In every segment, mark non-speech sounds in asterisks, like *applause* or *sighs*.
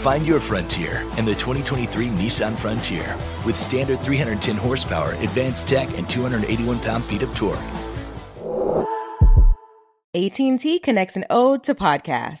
Find your frontier in the 2023 Nissan Frontier with standard 310 horsepower, advanced tech, and 281 pound-feet of torque. AT&T connects an ode to podcast.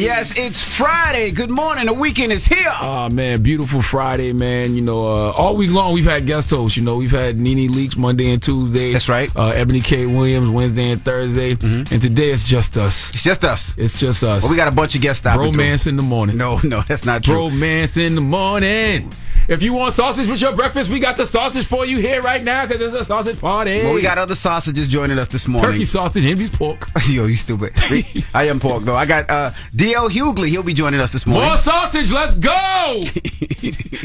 Yes, it's Friday. Good morning. The weekend is here. Oh man, beautiful Friday, man. You know, uh, all week long we've had guest hosts. You know, we've had NeNe Leakes Monday and Tuesday. That's right. Uh, Ebony K. Williams Wednesday and Thursday. And today it's just us. It's just us. It's just us. Well, we got a bunch of guests through. Romance in the morning. No, no, that's not true. Romance in the morning. If you want sausage with your breakfast, we got the sausage for you here right now because it's a sausage party. Well, we got other sausages joining us this morning. turkey sausage, Henry's pork. *laughs* Yo, you stupid. I am pork though. I got uh, D.L. Hughley. He'll be joining us this morning. More sausage, let's go! *laughs*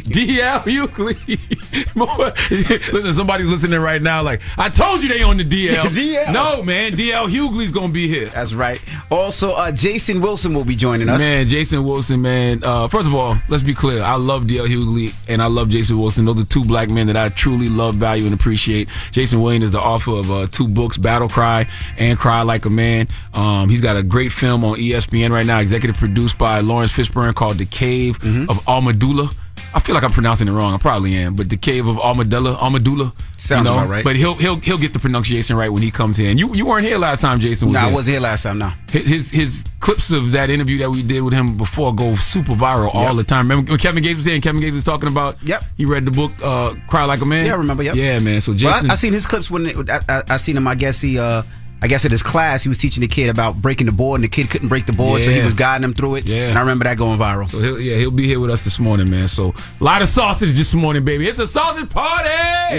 DL Hughley. *laughs* More. Listen, somebody's listening right now. Like I told you, they on the DL. *laughs* DL. No, man, DL Hughley's gonna be here. That's right. Also, uh, Jason Wilson will be joining us. Man, Jason Wilson, man. Uh, first of all, let's be clear. I love DL Hughley and I love Jason Wilson. Those are two black men that I truly love, value, and appreciate. Jason Williams is the author of uh, two books, Battle Cry and Cry Like a Man. Um, he's got a great film on ESPN right now, executive produced by Laurence Fishburne called The Cave Mm-hmm. of Armadula. I feel like I'm pronouncing it wrong. I probably am, but the Cave of Armadillo, Armadula. Sounds about right. But he'll he'll he'll get the pronunciation right when he comes here. And you you weren't here last time, Jason. Was No, I here. wasn't here last time. No. His, his his clips of that interview that we did with him before go super viral all the time. Remember when Kevin Gates was here and Kevin Gates was talking about? Yep. He read the book uh, "Cry Like a Man." Yeah, I remember, yep. Yeah, man. So Well, Jason, I, I seen his clips when it, I, I, I seen him. I guess he, uh, I guess at his class, he was teaching the kid about breaking the board, and the kid couldn't break the board, so he was guiding him through it. Yeah. And I remember that going viral. so he'll, yeah, he'll be here with us this morning, man. So a lot of sausage this morning, baby. It's a sausage party.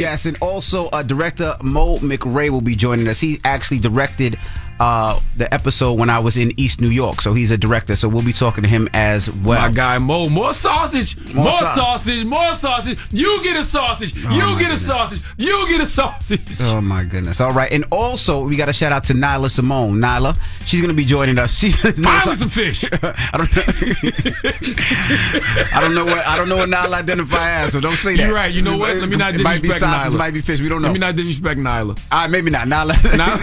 Yes, and also uh, director Mo McRae will be joining us. He actually directed uh, the episode when I was in East New York, so he's a director. So we'll be talking to him as well. My guy Mo, more sausage, more, More sau- sausage, more sausage. You get a sausage. you my get a sausage. You get a sausage. Oh my goodness! All right, and also we got a shout out to Nyla Simone. Nyla, she's going to be joining us. *laughs* She's Finally some fish. *laughs* I don't know. *laughs* I don't know what I don't know what Nyla identify as, so don't say that. You're right. You know what? Let me not It might be disrespect sausage, Nyla. it might be fish. We don't know. Let me not disrespect Nyla. All right, maybe not. Nyla. Now,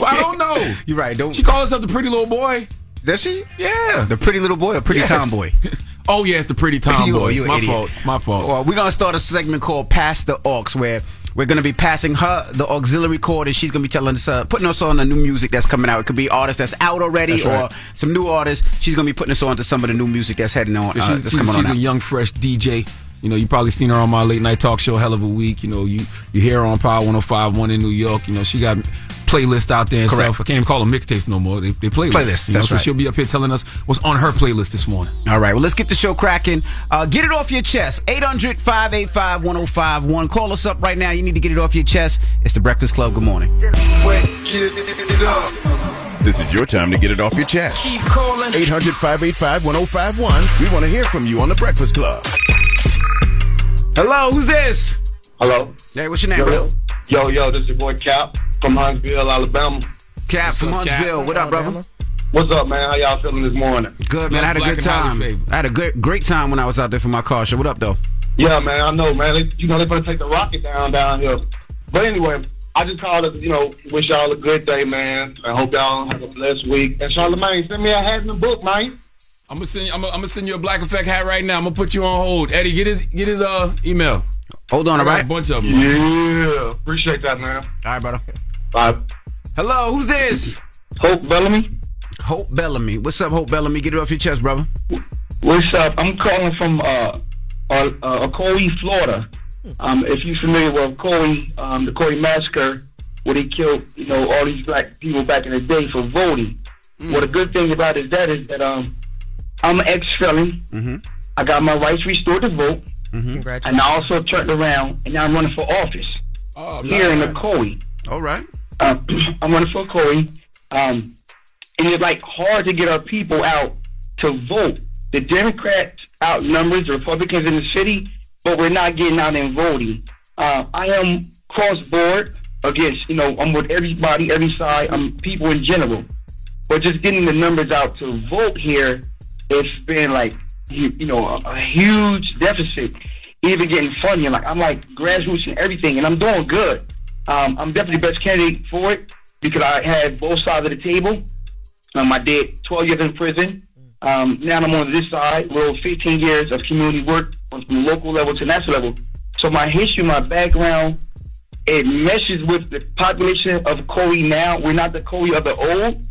well, I don't know. *laughs* You're right. Don't. She called herself the pretty little boy. Does she? Yeah. The pretty little boy or pretty Yes. tomboy? *laughs* Oh yeah, it's the pretty tomboy. You you my idiot. fault. My fault. Well, we're gonna start a segment called "Pass the Aux," where we're gonna be passing her the auxiliary cord, and she's gonna be telling us, uh, putting us on the new music that's coming out. It could be artists that's out already, That's right. or some new artists. She's gonna be putting us on to some of the new music that's heading on. Yeah, Uh, she's that's she's, coming she's on a out. young, fresh DJ. You know, you probably seen her on my late night talk show, Hell of a Week. You know, you you hear her on Power 105.1 in New York. You know, she got playlists out there and Correct. stuff. I can't even call them mixtapes no more. They, they playlists. Playlists, You know, that's so right. she'll be up here telling us what's on her playlist this morning. All right, well, let's get the show cracking. Uh, get it off your chest. 800 585 1051. Call us up right now. You need to get it off your chest. It's The Breakfast Club. Good morning. This is your time to get it off your chest. Keep calling. 800 585 1051. We want to hear from you on The Breakfast Club. Hello, who's this? Hello. Hey, what's your name, Yo, bro? yo, yo, this is your boy Cap from Huntsville, Alabama. Cap from up, Cap? Huntsville. What up, brother? What's up, man? How y'all feeling this morning? Good, man. I had a good time. I had a good, great time when I was out there for my car show. What up, though? Yeah, man, I know, man. They, you know, they're going to take the rocket down down here. But anyway, I just called to, you know, wish y'all a good day, man. I hope y'all have a blessed week. And Charlamagne, send me a hat and a book, man. I'm gonna send you, I'm gonna, I'm gonna send you a Black Effect hat right now. I'm gonna put you on hold. Eddie, get his get his uh email. Hold on, I all got right? a bunch of them. Yeah, appreciate that, man. All right, brother. Bye. Hello, who's this? Hope Bellamy. Hope Bellamy. What's up, Hope Bellamy? Get it off your chest, brother. What's up? I'm calling from uh, uh, uh, Ocoee, Florida. Um, if you're familiar with Ocoee, um, the Ocoee massacre, where they killed, you know, all these black people back in the day for voting. What a good thing about it is that is that um, I'm an ex-felon. I got my rights restored to vote, and I also turned around and now I'm running for office Oh, here in man. Ocoee. All right. Uh, *clears throat* I'm running for Corey. Um, and it's like hard to get our people out to vote. The Democrats outnumbers the Republicans in the city, but we're not getting out and voting. Uh, I am cross board against, you know, I'm with everybody, every side, I'm people in general. But just getting the numbers out to vote here, it's been like, you, know, a, a huge deficit. Even getting funding, like I'm like grassroots and everything, and I'm doing good. Um, I'm definitely the best candidate for it because I had both sides of the table. Um, I did 12 years in prison. Um, now I'm on this side, with 15 years of community work from local level to national level. So my history, my background, it meshes with the population of Ocoee now. We're not the Ocoee of the old.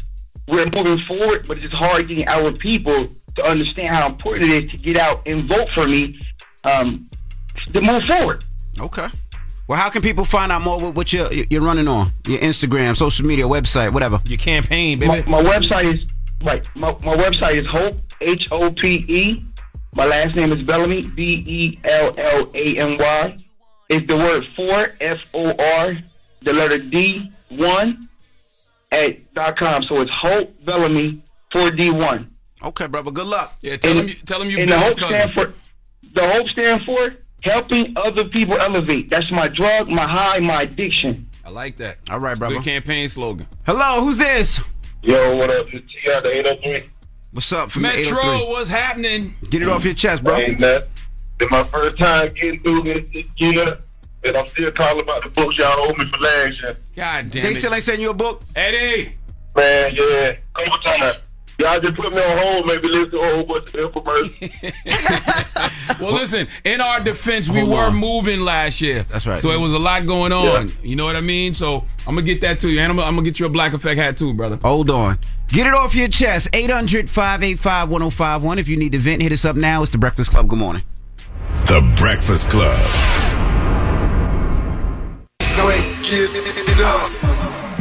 We're moving forward, but it's hard getting our people to understand how important it is to get out and vote for me um, to move forward. Okay. Well, how can people find out more what what you're, you're running on? Your Instagram, social media, website, whatever. Your campaign, my, baby. my website is right. My, my website is Hope H O P E. My last name is Bellamy B E L L A M Y. It's the word for F O R the letter D one at dot com. So it's Hope Bellamy four D one. Okay, brother. Good luck. Yeah, tell him you, tell him you and Bill's the hope cousin. stand for the hope stand for helping other people elevate. That's my drug, my high, my addiction. I like that. All right, brother. Good campaign slogan. Hello, who's this? Yo, what up? It's T out the eight oh three. What's up from Metro, 803? what's happening? Get it off your chest, bro. Ain't that? It's my first time getting through this, this year, and I'm still calling about the books y'all owe me for last year. God damn They it. still ain't sending you a book? Eddie! Man, yeah, couple times. Y'all just put me on hold, maybe listen to a whole bunch of infomercials. *laughs* Well, listen, in our defense, we oh, Hold were on. moving last year. That's right. So it was a lot going on. Yeah. You know what I mean? So I'm going to get that to you. And I'm going to get you a Black Effect hat too, brother. Hold on. Get it off your chest. 800 585 1051. If you need to vent, hit us up now. It's The Breakfast Club. Good morning. The Breakfast Club.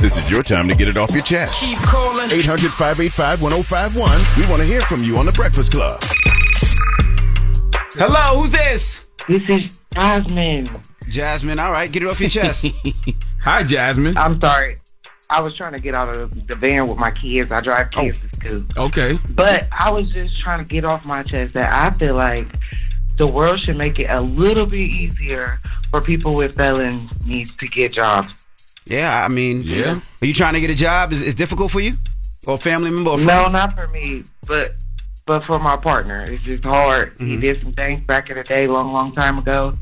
This is your time to get it off your chest. Keep calling. 800 585 1051. We want to hear from you on The Breakfast Club. Hello, who's this? This is Jasmine. Jasmine. All right, get it off your chest. *laughs* Hi, Jasmine. I'm sorry. I was trying to get out of the van with my kids. I drive oh, kids to school. Okay. But I was just trying to get off my chest that I feel like the world should make it a little bit easier for people with felons needs to get jobs. Yeah, I mean, Yeah. Are you trying to get a job? Is it difficult for you? Or family member? Or? No, not for me, but but for my partner. It's just hard. He mm-hmm. did some things back in the day, long, long time ago,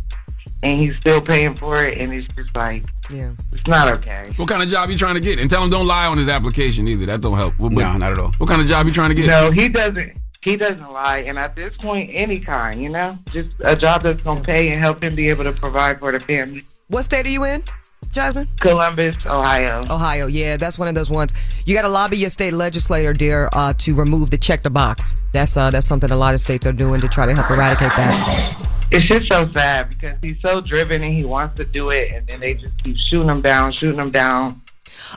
and he's still paying for it, and it's just like, yeah, it's not okay. What kind of job you trying to get? And tell him don't lie on his application either. That don't help. What, No, not at all. What kind of job you trying to get? No, he doesn't. He doesn't lie, and at this point, any kind, you know, just a job that's gonna pay and help him be able to provide for the family. What state are you in, Jasmine? Columbus, Ohio. Ohio, yeah, that's one of those ones. You got to lobby your state legislator, dear, uh, to remove the check the box. That's uh, that's something a lot of states are doing to try to help eradicate that. It's just so sad because he's so driven and he wants to do it, and then they just keep shooting him down, shooting him down.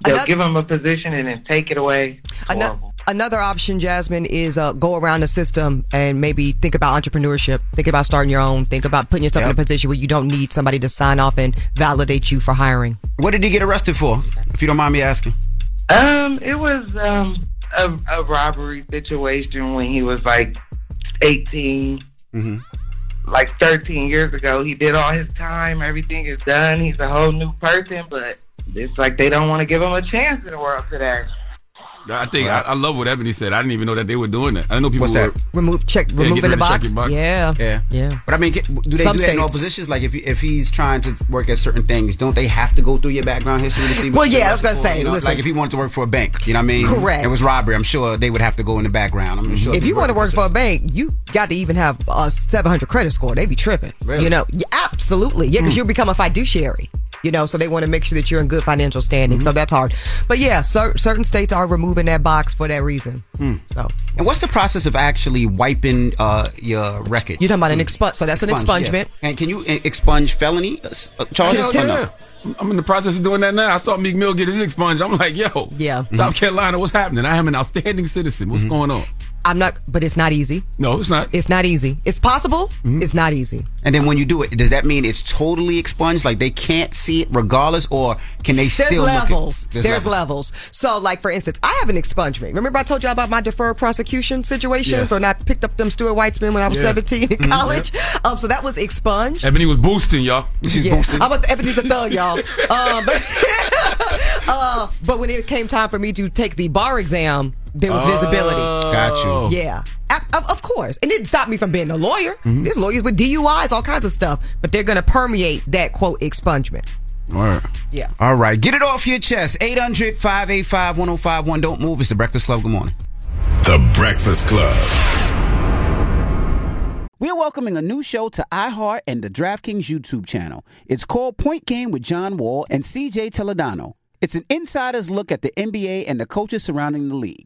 They'll Another- give him a position and then take it away. It's Ano- horrible. Another option, Jasmine, is uh, go around the system and maybe think about entrepreneurship. Think about starting your own. Think about putting yourself in a position where you don't need somebody to sign off and validate you for hiring. What did he get arrested for? If you don't mind me asking. Um, it was um a, a robbery situation when he was like 18, Mm-hmm. like 13 years ago. He did all his time. Everything is done. He's a whole new person, but it's like they don't want to give him a chance in the world today. I think I, I love what Ebony said. I didn't even know that they were doing that. I didn't know people What's that? were. Remove check, get removing the box. box. Yeah, Yeah. yeah. But I mean, do they Some do that in all positions? Like if if he's trying to work at certain things, don't they have to go through your background history to see? what Well, yeah, I was gonna for? say, You know, listen. like if he wanted to work for a bank, you know what I mean? Correct. It was robbery. I'm sure they would have to go in the background. I'm sure. If you want to work for a bank, you got to even have a 700 credit score. They'd be tripping. Really? You know, yeah, absolutely. Yeah, because hmm. you become a fiduciary. You know, so they want to make sure that you're in good financial standing. So that's hard. But yeah, cer- certain states are removing that box for that reason. So And what's the process of actually wiping uh, your record? you're talking about an expunge. So that's an expungement. yes. And can you e- expunge felony uh, uh, charges? Tim- or no? Yeah. I'm- I'm in the process of doing that now. I saw Meek Mill get his expunged. I'm like, yo, Yeah. South Carolina, what's happening? I am an outstanding citizen. What's going on? I'm not, but it's not easy. No, it's not. It's not easy. It's possible. It's not easy. And then when you do it, does that mean it's totally expunged? Like they can't see it regardless, or can they There's still levels. look at There's, levels. So, like for instance, I have an expungement. Remember, I told you about my deferred prosecution situation Yes. when I picked up them Stuart Weitzman when I was Yeah. 17 in college. Um, so that was expunged. Ebony was boosting, y'all. She's Yeah, boosting. I'm a Ebenezer thug, y'all. Um, *laughs* but, *laughs* uh, but when it came time for me to take the bar exam, there was visibility. Got Oh. you. Yeah, Of- of, of course. And it didn't stop me from being a lawyer. Mm-hmm. There's lawyers with DUIs, all kinds of stuff, but they're going to permeate that quote expungement. All right. Yeah. All right, get it off your chest. 800 585 1051. Don't move. It's the Breakfast Club. Good morning. The Breakfast Club. We are welcoming a new show to iHeart and the DraftKings YouTube channel. It's called Point Game with John Wall and CJ Toledano. It's an insider's look at the NBA and the coaches surrounding the league.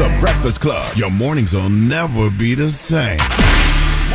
The Breakfast Club. Your mornings will never be the same.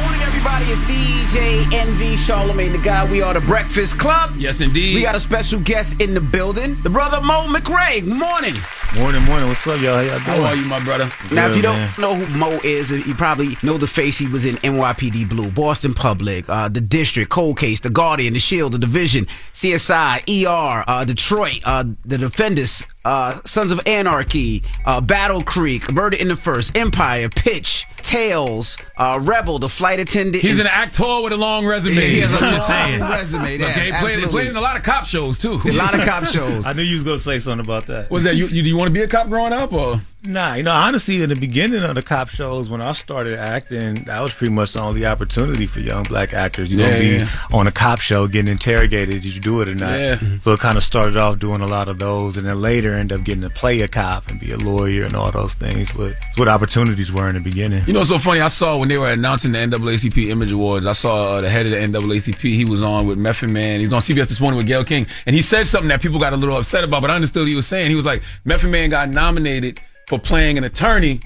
Morning, everybody. It's DJ Envy Charlamagne the guy. We are the Breakfast Club. Yes, indeed. We got a special guest in the building, the brother Mo McRae. Morning. Morning, morning. What's up, y'all? How y'all doing? How are you, my brother? Now, if you Good, don't know who Mo is, you probably know the face. He was in NYPD Blue, Boston Public, uh, The District, Cold Case, The Guardian, The Shield, The Division, CSI, ER, uh, Detroit, uh, The Defenders, uh, Sons of Anarchy, uh, Battle Creek, Murder in the First, Empire, Pitch, Tales, uh, Rebel, The Flight Attendant. He's and an actor with a long resume. He has a I'm just long saying. resume, yeah, okay, played, played in a lot of cop shows too. A lot of cop shows. *laughs* I knew you was gonna say something about that. Was that you? you do you want to be a cop growing up, or Nah, you know, honestly, in the beginning of the cop shows, when I started acting, that was pretty much the only opportunity for young black actors. You're Yeah, gonna be yeah. on a cop show getting interrogated. Did you do it or not? Yeah. So it kind of started off doing a lot of those, and then later end up getting to play a cop and be a lawyer and all those things. But it's what opportunities were in the beginning. You know, it's so funny. I saw when they were announcing the NAACP Image Awards. I saw uh, the head of the NAACP. He was on with Method Man. He was on CBS this morning with Gayle King, and he said something that people got a little upset about. But I understood what he was saying. He was like, Method Man got nominated for playing an attorney,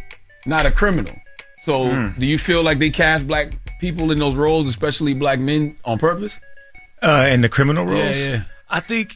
not a criminal. So, Hmm. do you feel like they cast black people in those roles, especially black men, on purpose? Uh, in the criminal roles, yeah. I think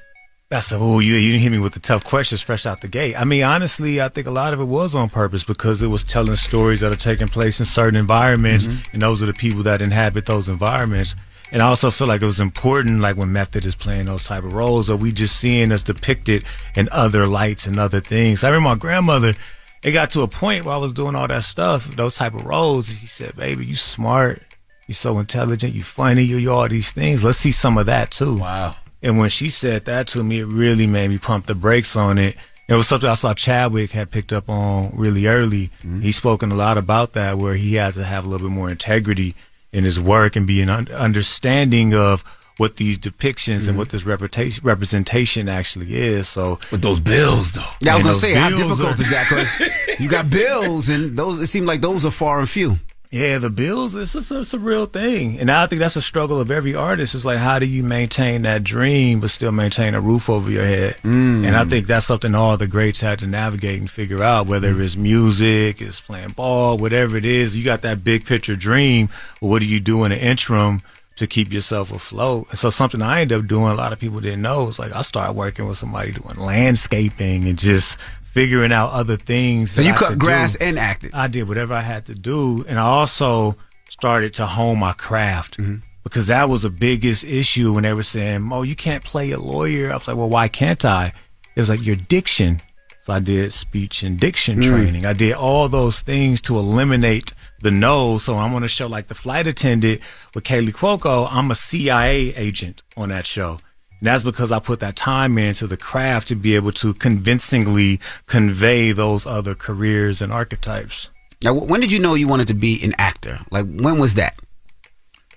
that's a oh you you didn't hit me with the tough questions fresh out the gate. I mean, honestly, I think a lot of it was on purpose because it was telling stories that are taking place in certain environments, and those are the people that inhabit those environments. And I also feel like it was important, like when Method is playing those type of roles, are we just seeing us depicted in other lights and other things? I remember my grandmother. It got to a point where I was doing all that stuff, those type of roles. and She said, "Baby, you smart, you're so intelligent, you funny, you you all these things. Let's see some of that too." Wow. And when she said that to me, it really made me pump the brakes on it. It was something I saw Chadwick had picked up on really early. Mm-hmm. He's spoken a lot about that, where he had to have a little bit more integrity in his work and be an un- understanding of what these depictions and what mm-hmm. this reputation representation actually is. So, with those bills, though, Yeah, I was gonna say how difficult are- is that? Because you got bills, and those it seemed like those are far and few. Yeah, the bills, it's, it's, it's a real thing. And I think that's a struggle of every artist. It's like, how do you maintain that dream, but still maintain a roof over your head? Mm. And I think that's something all the greats had to navigate and figure out, whether it's music, it's playing ball, whatever it is. You got that big picture dream, but what do you do in the interim to keep yourself afloat? And so something I ended up doing, a lot of people didn't know, is like I started working with somebody doing landscaping and just figuring out other things. So you I cut grass do. and acted. I did whatever I had to do, and I also started to hone my craft because that was the biggest issue when they were saying, "Oh, you can't play a lawyer." I was like, "Well, why can't I?" It was like your diction. So I did speech and diction Mm. training. I did all those things to eliminate the no. So I'm on a show like the flight attendant with Kaley Cuoco. I'm a CIA agent on that show. And that's because I put that time into the craft to be able to convincingly convey those other careers and archetypes. Now, when did you know you wanted to be an actor? Like, when was that?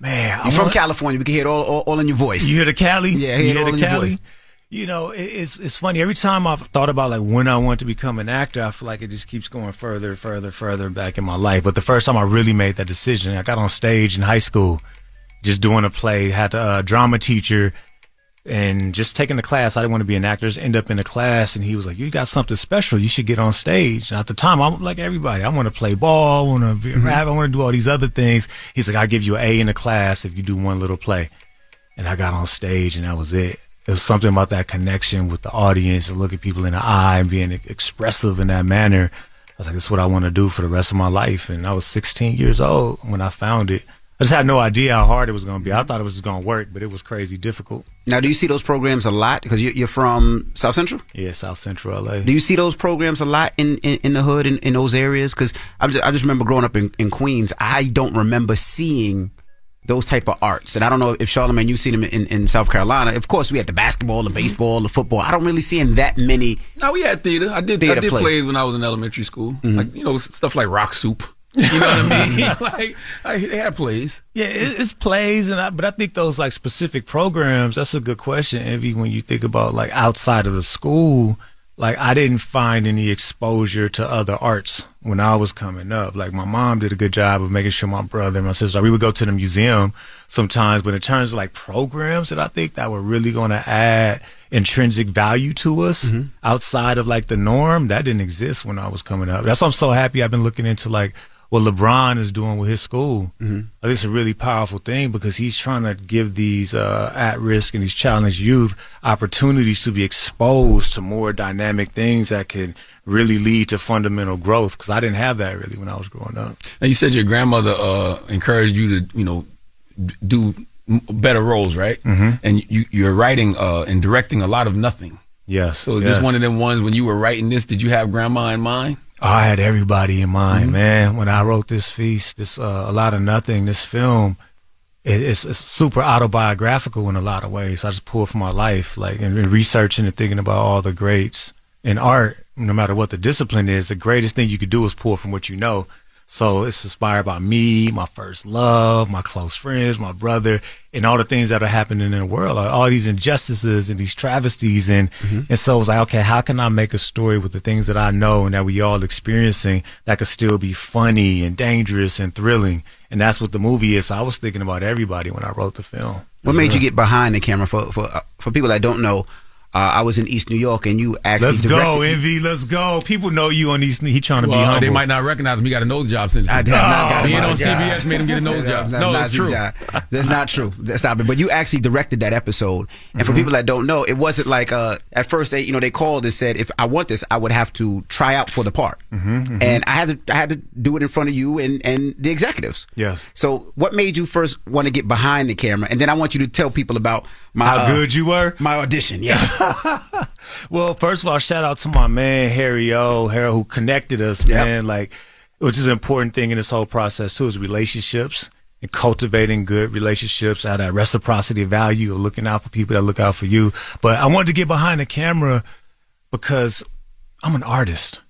Man, You're from California. We can hear it all, all, all in your voice. You hear the Cali? Yeah, hear you hear the Cali? You know, it, it's it's funny. Every time I've thought about like when I want to become an actor, I feel like it just keeps going further, further, further back in my life. But the first time I really made that decision, I got on stage in high school, just doing a play. Had a uh, drama teacher, and just taking the class. I didn't want to be an actor. Just end up in the class, and he was like, "You got something special. You should get on stage." And at the time, I'm like everybody. I want to play ball. I want to be Mm-hmm. rap. I want to do all these other things. He's like, "I'll give you an A in the class if you do one little play." And I got on stage, and that was it. It was something about that connection with the audience and looking people in the eye and being expressive in that manner I was like, this is what I want to do for the rest of my life. And I was 16 years old when I found it. I just had no idea how hard it was going to be. I thought it was just going to work, but it was crazy difficult. Now, do you see those programs a lot? Because you're, you're from South Central. Yeah, South Central LA. Do you see those programs a lot in, in, in the hood in, in those areas? Because I just, I just remember growing up in, in Queens. I don't remember seeing those type of arts. And I don't know if Charlamagne, you've seen them in, in South Carolina. Of course, we had the basketball, the baseball, the football. I don't really see in that many. No, we had theater. I did Theater I did play. plays when I was in elementary school. Mhm. Like you know stuff like Rock Soup. You know what I *laughs* mean? *laughs* like I, they had plays. Yeah, it, it's plays, and I, but I think those like specific programs. That's a good question, Envy. When you think about like outside of the school, like I didn't find any exposure to other arts when I was coming up. Like my mom did a good job of making sure my brother and my sister. we would go to the museum sometimes, but in terms of like programs that I think that were really going to add intrinsic value to us mm-hmm. outside of like the norm, that didn't exist when I was coming up. That's why I'm so happy. I've been looking into like what LeBron is doing with his school. I think it's a really powerful thing because he's trying to give these uh, at risk and these challenged youth opportunities to be exposed to more dynamic things that can really lead to fundamental growth. Because I didn't have that really when I was growing up. Now you said your grandmother uh, encouraged you to you know do better roles, right? Mhm. And you you're writing uh, and directing a lot of nothing. Yes. So is yes. this one of them ones when you were writing this? Did you have grandma in mind? I had everybody in mind, Mhm. man. When I wrote this feast, this uh, a lot of nothing, this film, it, it's, it's super autobiographical in a lot of ways. I just pulled from my life, like and researching and thinking about all the greats in art. No matter what the discipline is, the greatest thing you could do is pull from what you know. So it's inspired by me, my first love, my close friends, my brother, and all the things that are happening in the world, all these injustices and these travesties, and and so it was like, okay, how can I make a story with the things that I know and that we all experiencing that could still be funny and dangerous and thrilling, and that's what the movie is. So I was thinking about everybody when I wrote the film. What made you get behind the camera? For for uh, for people that don't know, uh, I was in East New York, and you actually Let's go, directed- Envy. Let's go. People know you on these. He trying to be Well, humble. they might not recognize him. He got a nose job since. I then. have not got Being my on God. CBS made him get a nose job. That's No, not it's true. job. That's not true. That's not. But you actually directed that episode, and for Mhm. people that don't know, it wasn't like uh, at first they you know they called and said if I want this, I would have to try out for the part, Mhm, and I had to I had to do it in front of you and and the executives. Yes. So what made you first want to get behind the camera, and then I want you to tell people about my How uh, good you were? My audition, yeah. *laughs* Well, first of all, shout out to my man Harry O, Harry who connected us, man. Like, which is an important thing in this whole process too, is relationships and cultivating good relationships out of reciprocity value of looking out for people that look out for you. But I wanted to get behind the camera because I'm an artist.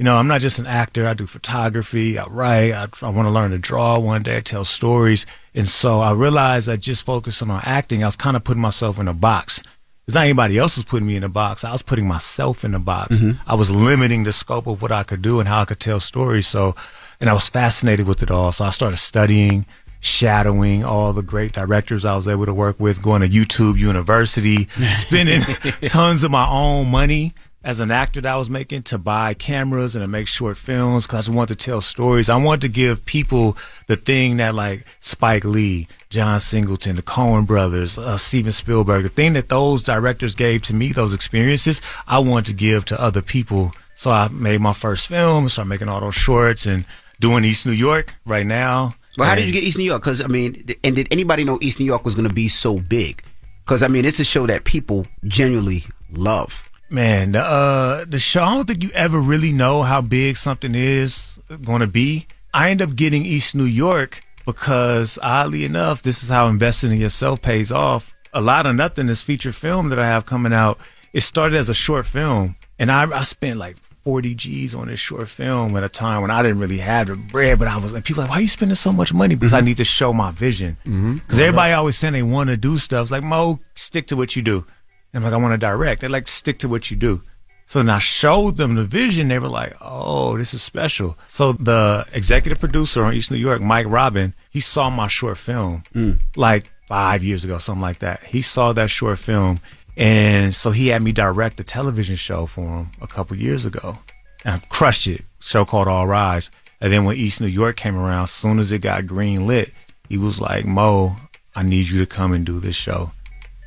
You know, I'm not just an actor. I do photography. I write. I, I want to learn to draw one day, tell stories. And so I realized that just focusing on acting, I was kind of putting myself in a box. It's not anybody else was putting me in a box. I was putting myself in a box. Mhm. I was limiting the scope of what I could do and how I could tell stories. So, and I was fascinated with it all. So I started studying, shadowing all the great directors I was able to work with, going to YouTube University, *laughs* spending tons of my own money as an actor that I was making to buy cameras and to make short films because I wanted to tell stories. I wanted to give people the thing that like Spike Lee, John Singleton, the Coen brothers, uh, Steven Spielberg, the thing that those directors gave to me, those experiences, I wanted to give to other people. So I made my first film, started making all those shorts and doing East New York right now. Well, how did you get East New York? Because I mean, and did anybody know East New York was going to be so big? Because I mean, it's a show that people genuinely love. Man, the uh, the show. I don't think you ever really know how big something is going to be. I end up getting East New York because, oddly enough, this is how investing in yourself pays off. A lot of nothing. This feature film that I have coming out. It started as a short film, and I, I spent like 40 G's on this short film at a time when I didn't really have the bread, but I was, like, people like, why are you spending so much money? Because I need to show my vision. Mm-hmm. Because everybody always saying they want to do stuff. It's like, Mo, stick to what you do. And I'm like, I want to direct. They're like, stick to what you do. So then I showed them the vision. They were like, oh, this is special. So the executive producer on East New York, Mike Robin, he saw my short film mm. like five years ago, something like that. He saw that short film. And so he had me direct a television show for him a couple years ago. And I crushed it. Show called All Rise. And then when East New York came around, as soon as it got green lit, he was like, Mo, I need you to come and do this show.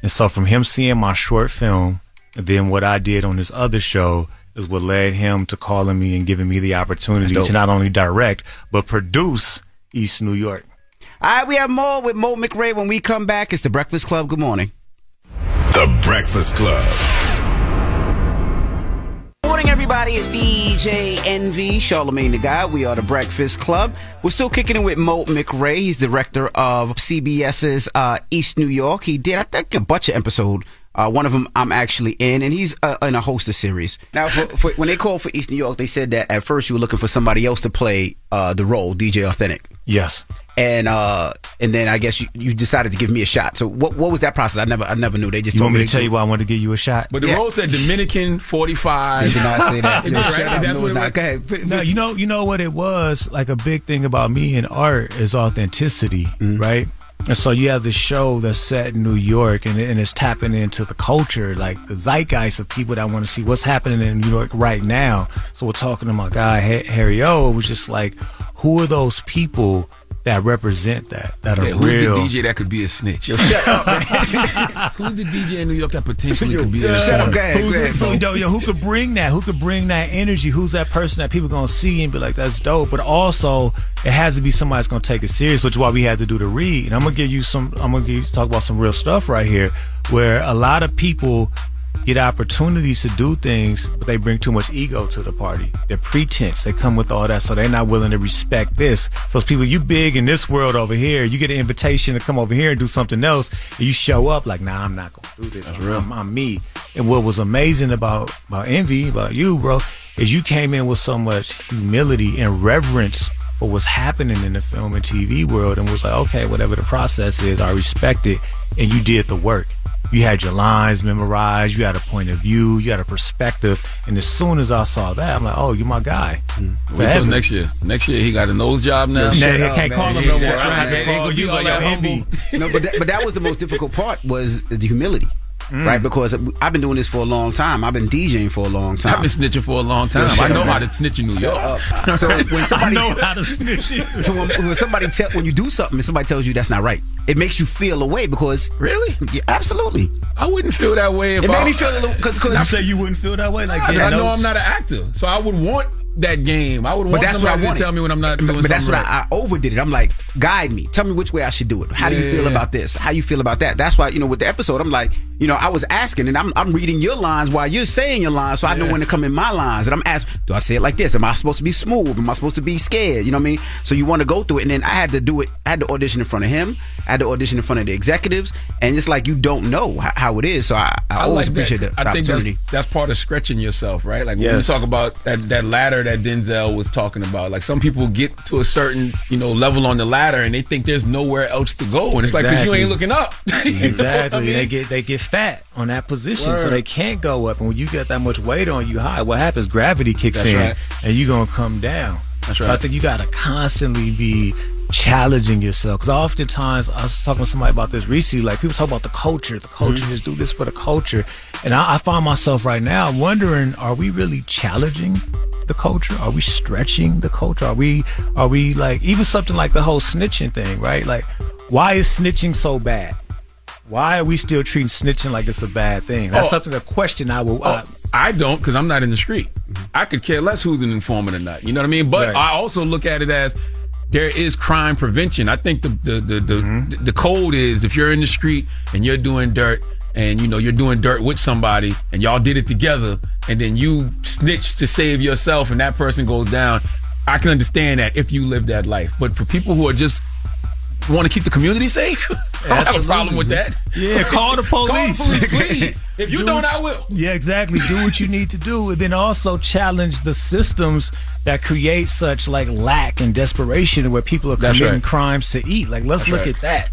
And so from him seeing my short film and then what I did on this other show, is what led him to calling me and giving me the opportunity to not only direct but produce East New York. All right, we have more with Mo McRae when we come back. It's the Breakfast Club. Good morning. The Breakfast Club. Morning, everybody. It's DJ Envy, Charlamagne the Guy. We are the Breakfast Club. We're still kicking it with Mo McRae. He's director of CBS's uh, East New York. He did, I think, a bunch of episodes. Uh, one of them I'm actually in, and he's uh, in a host of series. Now, for, for, when they called for East New York, they said that at first you were looking for somebody else to play uh, the role, DJ Authentic. Yes. And uh, and then I guess you, you decided to give me a shot. So what what was that process? I never I never knew. They just You told want me me to tell you why I wanted to give you a shot? But the role said Dominican 45. They did not say that. *laughs* No, right? up. That's No, what it's it not. was. Go ahead. No, you know, you know what it was. Like a big thing about me in art is authenticity, Mm-hmm. right? And so you have this show that's set in New York, and, and it's tapping into the culture, like the zeitgeist of people that want to see what's happening in New York right now. So we're talking to my guy Harry O. It was just like, who are those people that represent that, that Yeah, are who's real? the DJ that could be a snitch? Yo, shut up, man. *laughs* who's the DJ in New York that potentially could be a Shut up, snitch? go Who's go so Mo. yo, yo, who could bring that? Who could bring that energy? Who's that person that people gonna see and be like, "That's dope"? But also, it has to be somebody that's gonna take it serious, which is why we had to do the read. And I'm gonna give you some. I'm gonna give you talk about some real stuff right here, where a lot of people get opportunities to do things, but they bring too much ego to the party. They're pretense. They come with all that, so they're not willing to respect this. So people, you big in this world over here, you get an invitation to come over here and do something else, and you show up like, nah, I'm not gonna do this. I'm, I'm me. And what was amazing about about envy, about you, bro, is you came in with so much humility and reverence for what's happening in the film and TV world, and was like, okay, whatever the process is, I respect it, and you did the work. You had your lines memorized. You had a point of view. You had a perspective. And as soon as I saw that, I'm like, "Oh, you're my guy." Mm-hmm. Wait till Forever. next year. Next year he got a nose job now. Now Shut they can't man. call him He no more. Right? They- they man. gonna- You You go like that envy. no, but that, but that was the most difficult part was the humility, Mm. right? Because I've been doing this for a long time. I've been DJing for a long time. I've been snitching for a long time. I know how to snitch in New York. So when somebody *laughs* I know how to snitch. so when, when somebody tell when you do something and somebody tells you that's not right, it makes you feel away because Really? yeah, absolutely. I wouldn't feel that way if It made I, me feel a little because You say you wouldn't feel that way, like Because getting I know? I'm not an actor, so I would want that game. I would But want that's what I somebody to tell me when I'm not But, doing but that's what right. I, I overdid it. I'm like, guide me. Tell me which way I should do it. How do you feel yeah, about this? How you feel about that? That's why you know with the episode, I'm like, you know, I was asking and I'm I'm reading your lines while you're saying your lines, so I know when to come in my lines. And I'm asking, do I say it like this? Am I supposed to be smooth? Am I supposed to be scared? You know what I mean? So you want to go through it, and then I had to do it. I had to audition in front of him. I had to audition in front of the executives, and it's like you don't know how, how it is. So I, I, always like appreciate that. the, the I think opportunity. that's, that's part of stretching yourself, right? Like when Yes. we talk about that that ladder that Denzel was talking about. Like some people get to a certain you know level on the ladder and they think there's nowhere else to go, and it's like because you ain't looking up. *laughs* What I Exactly. mean? They get they get fat on that position, so they can't go up. And when you get that much weight on you high, what happens? Gravity kicks That's in, right. and you're gonna come down. That's So I think you gotta constantly be challenging yourself. Because oftentimes I was talking to somebody about this recently. Like people talk about the culture, the culture, Mm-hmm. just do this for the culture, and I, I find myself right now wondering: Are we really challenging? The culture? Are we stretching the culture? Are we are we like even something like the whole snitching thing, right? Like why is snitching so bad? Why are we still treating snitching like it's a bad thing? That's Oh. something a question I will. Oh, I, I don't because I'm not in the street. I could care less who's an informant or not. You know what I mean? But Right. I also look at it as there is crime prevention. I think the the the the, Mm-hmm. the code is if you're in the street and you're doing dirt and you know you're doing dirt with somebody and y'all did it together and then you snitch to save yourself and that person goes down. I can understand that if you live that life. But for people who are just want to keep the community safe, *laughs* I don't have a problem with that. Yeah, *laughs* call the police. Call the police. *laughs* If you Do don't, I will. Yeah, exactly. Do what you need to do, and then also challenge the systems that create such like lack and desperation, where people are committing right. crimes to eat. Like, let's That's look right. at that.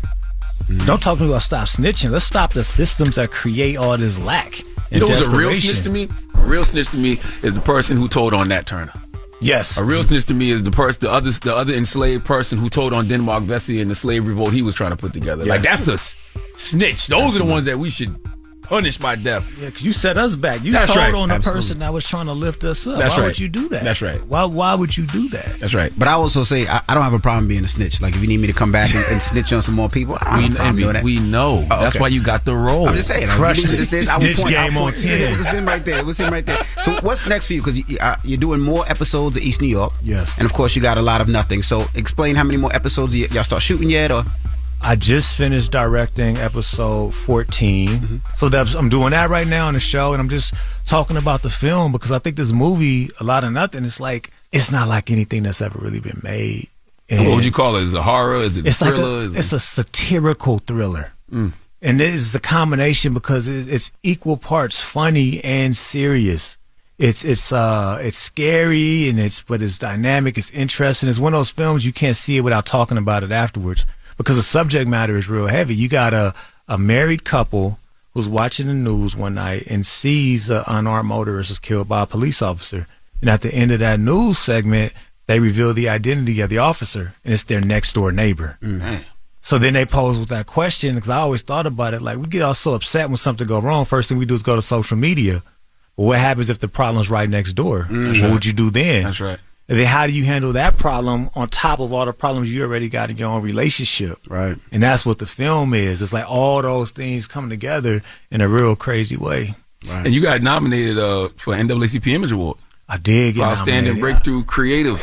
Mm-hmm. Don't talk to me about stop snitching. Let's stop the systems that create all this lack. You know what's a real snitch to me? A real snitch to me is the person who told on Nat Turner. Yes. A real snitch to me is the person, the other, the other enslaved person who told on Denmark Vesey and the slave revolt he was trying to put together. Like that's a snitch. Those are the ones that we should punished by death. Yeah, because you set us back. You That's told right. on the Absolutely. person that was trying to lift us up. That's why right. would you do that? That's right. Why? Why would you do that? That's right. But I also say I, I don't have a problem being a snitch. Like if you need me to come back and, and snitch on some more people, I don't We, have a problem and doing that. we know. Oh, That's why you got the role. I'm just saying. Crushed it. this, this, I will Snitch point- game on point- *laughs* 10. Yeah, it was him right there. It was him right there. So what's next for you? Because you, uh, you're doing more episodes of East New York. Yes. And of course you got a lot of nothing. So explain how many more episodes y- y'all start shooting yet, or I just finished directing episode 14. Mm-hmm. So that's, I'm doing that right now on the show, and I'm just talking about the film because I think this movie, A Lot of Nothing, it's like, it's not like anything that's ever really been made. what would you call it? Is it horror? Is it it's like thriller? a, it's a satirical thriller. Mm. And it is a combination because it's equal parts funny and serious. It's it's uh it's scary and it's but it's dynamic. It's interesting. It's one of those films you can't see it without talking about it afterwards because the subject matter is real heavy. You got a a married couple who's watching the news one night and sees an unarmed motorist is killed by a police officer. And at the end of that news segment, they reveal the identity of the officer, and it's their next door neighbor. Man. So then they pose with that question because I always thought about it like we get all so upset when something go wrong. First thing we do is go to social media. But what happens if the problem's right next door? Mhm. What would you do then? That's right. And then how do you handle that problem on top of all the problems you already got in your own relationship? Right. And that's what the film is. It's like all those things come together in a real crazy way. Right. And you got nominated uh, for NAACP Image Award. I did get for outstanding nominated. breakthrough creative.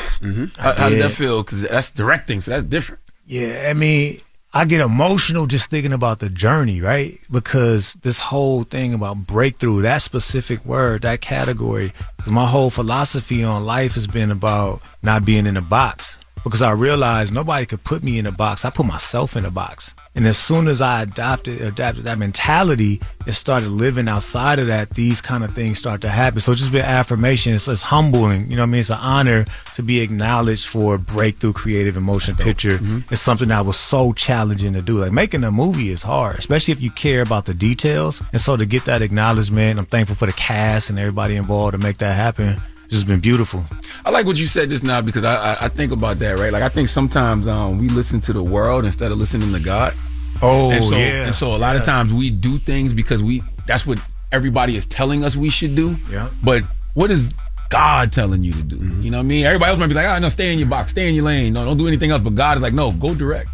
How, I how did that feel? Because that's directing, so that's different. Yeah, I mean, I get emotional just thinking about the journey, right? Because this whole thing about breakthrough, that specific word, that category, because my whole philosophy on life has been about not being in a box. Because I realized nobody could put me in a box. I put myself in a box. And as soon as I adopted adapted that mentality and started living outside of that, these kind of things start to happen. So it's just been affirmation. It's, it's humbling. You know what I mean? It's an honor to be acknowledged for breakthrough creative emotion picture. Mm-hmm. It's something that was so challenging to do. Like making a movie is hard, especially if you care about the details. And so to get that acknowledgement, I'm thankful for the cast and everybody involved to make that happen. It's just been beautiful. I like what you said just now because I, I, I think about that, right? Like I think sometimes um, we listen to the world instead of listening to God. Oh, and so, yeah. And so a lot of times we do things because we that's what everybody is telling us we should do. Yeah. But what is God telling you to do? Mm-hmm. You know what I mean? Everybody else might be like, oh, no, stay in your box, stay in your lane. No, don't do anything else. But God is like, no, go direct.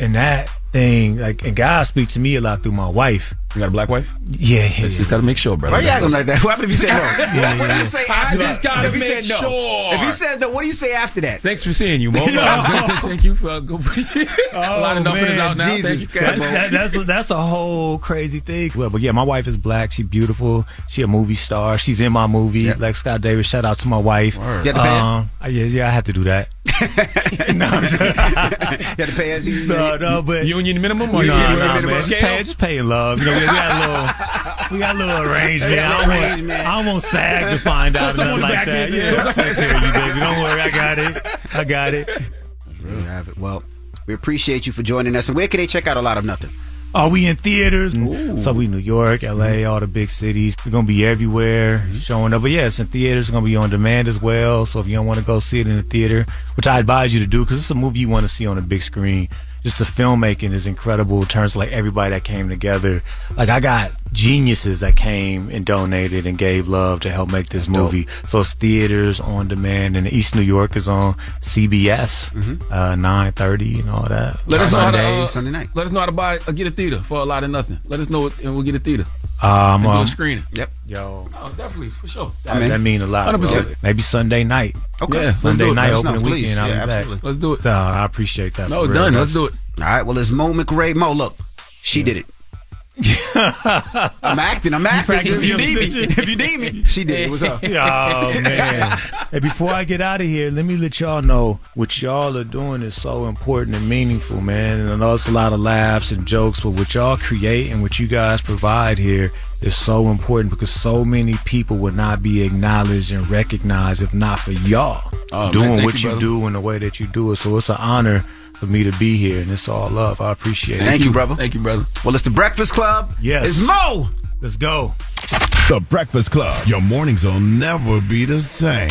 And that thing, like, and God speaks to me a lot through my wife. You got a black wife? Yeah, yeah. Just got to make sure, brother. Why you acting like that? *laughs* What happened if you say no? Yeah, what do you say I after just that? gotta if he make said no. If he said no, what do you say after that? Thanks for seeing you, Mo. *laughs* Thank you for uh, go. *laughs* a lot of nothing is out now. Thank you. That's, that, that's, a, that's a whole crazy thing. Well, but yeah, my wife is black. She's beautiful. She a movie star. She's in my movie. Like Scott Davis. Shout out to my wife. You had to pay? Um, yeah, yeah, I had to do that. *laughs* no, I'm just- You had to pay as you. no, no, but Union minimum or no, you no, get man. minimum scale? pay, just pay in love. You know, we, we got a little, we got a little arrangement. I don't want, I don't want SAG to find out nothing like that. in, Yeah, yeah. I'll take care of you, baby. Don't worry, I got it. I got it. There you have it. Well, we appreciate you for joining us. And where can they check out a lot of nothing? Are we in theaters? So we New York, LA, mm-hmm. all the big cities. We're gonna be everywhere mm-hmm. showing up. But yeah, in theaters. It's gonna be on demand as well. So if you don't want to go see it in the theater, which I advise you to do, because it's a movie you want to see on a big screen. Just the filmmaking is incredible in terms of like everybody that came together. Like I got geniuses that came and donated and gave love to help make this movie. So it's theaters on demand, and East New York is on CBS, uh, nine thirty and all that. Let us know how to Sunday, uh, Sunday night. Let us know how to buy uh, get a theater for a lot of nothing. Let us know and we'll get a theater. Um, And do a um, screening. Yep. yo, Oh, definitely for sure. that, I'm in. that mean a lot. 100%. Maybe Sunday night. Okay. Yeah, Sunday night, Let us know, opening please. weekend. I'll Yeah, be back. absolutely. Let's do it. No, I appreciate that. No, for real. done. Let's do it. All right. Well, it's Mo McRae. Mo, look, she did it. *laughs* I'm acting. I'm acting. If you need me, if you need me, she did it. What's up? *laughs* Oh man! hey, before I get out of here, let me let y'all know what y'all are doing is so important and meaningful, man. And I know it's a lot of laughs and jokes, but what y'all create and what you guys provide here is so important because so many people would not be acknowledged and recognized if not for y'all Oh, doing thank what you, you, do in the way that you do it. So it's an honor for me to be here, and it's all love. I appreciate it. Thank you, brother. Thank you, brother. Well, it's the Breakfast Club. Yes. It's Mo. Let's go. The Breakfast Club. Your mornings will never be the same.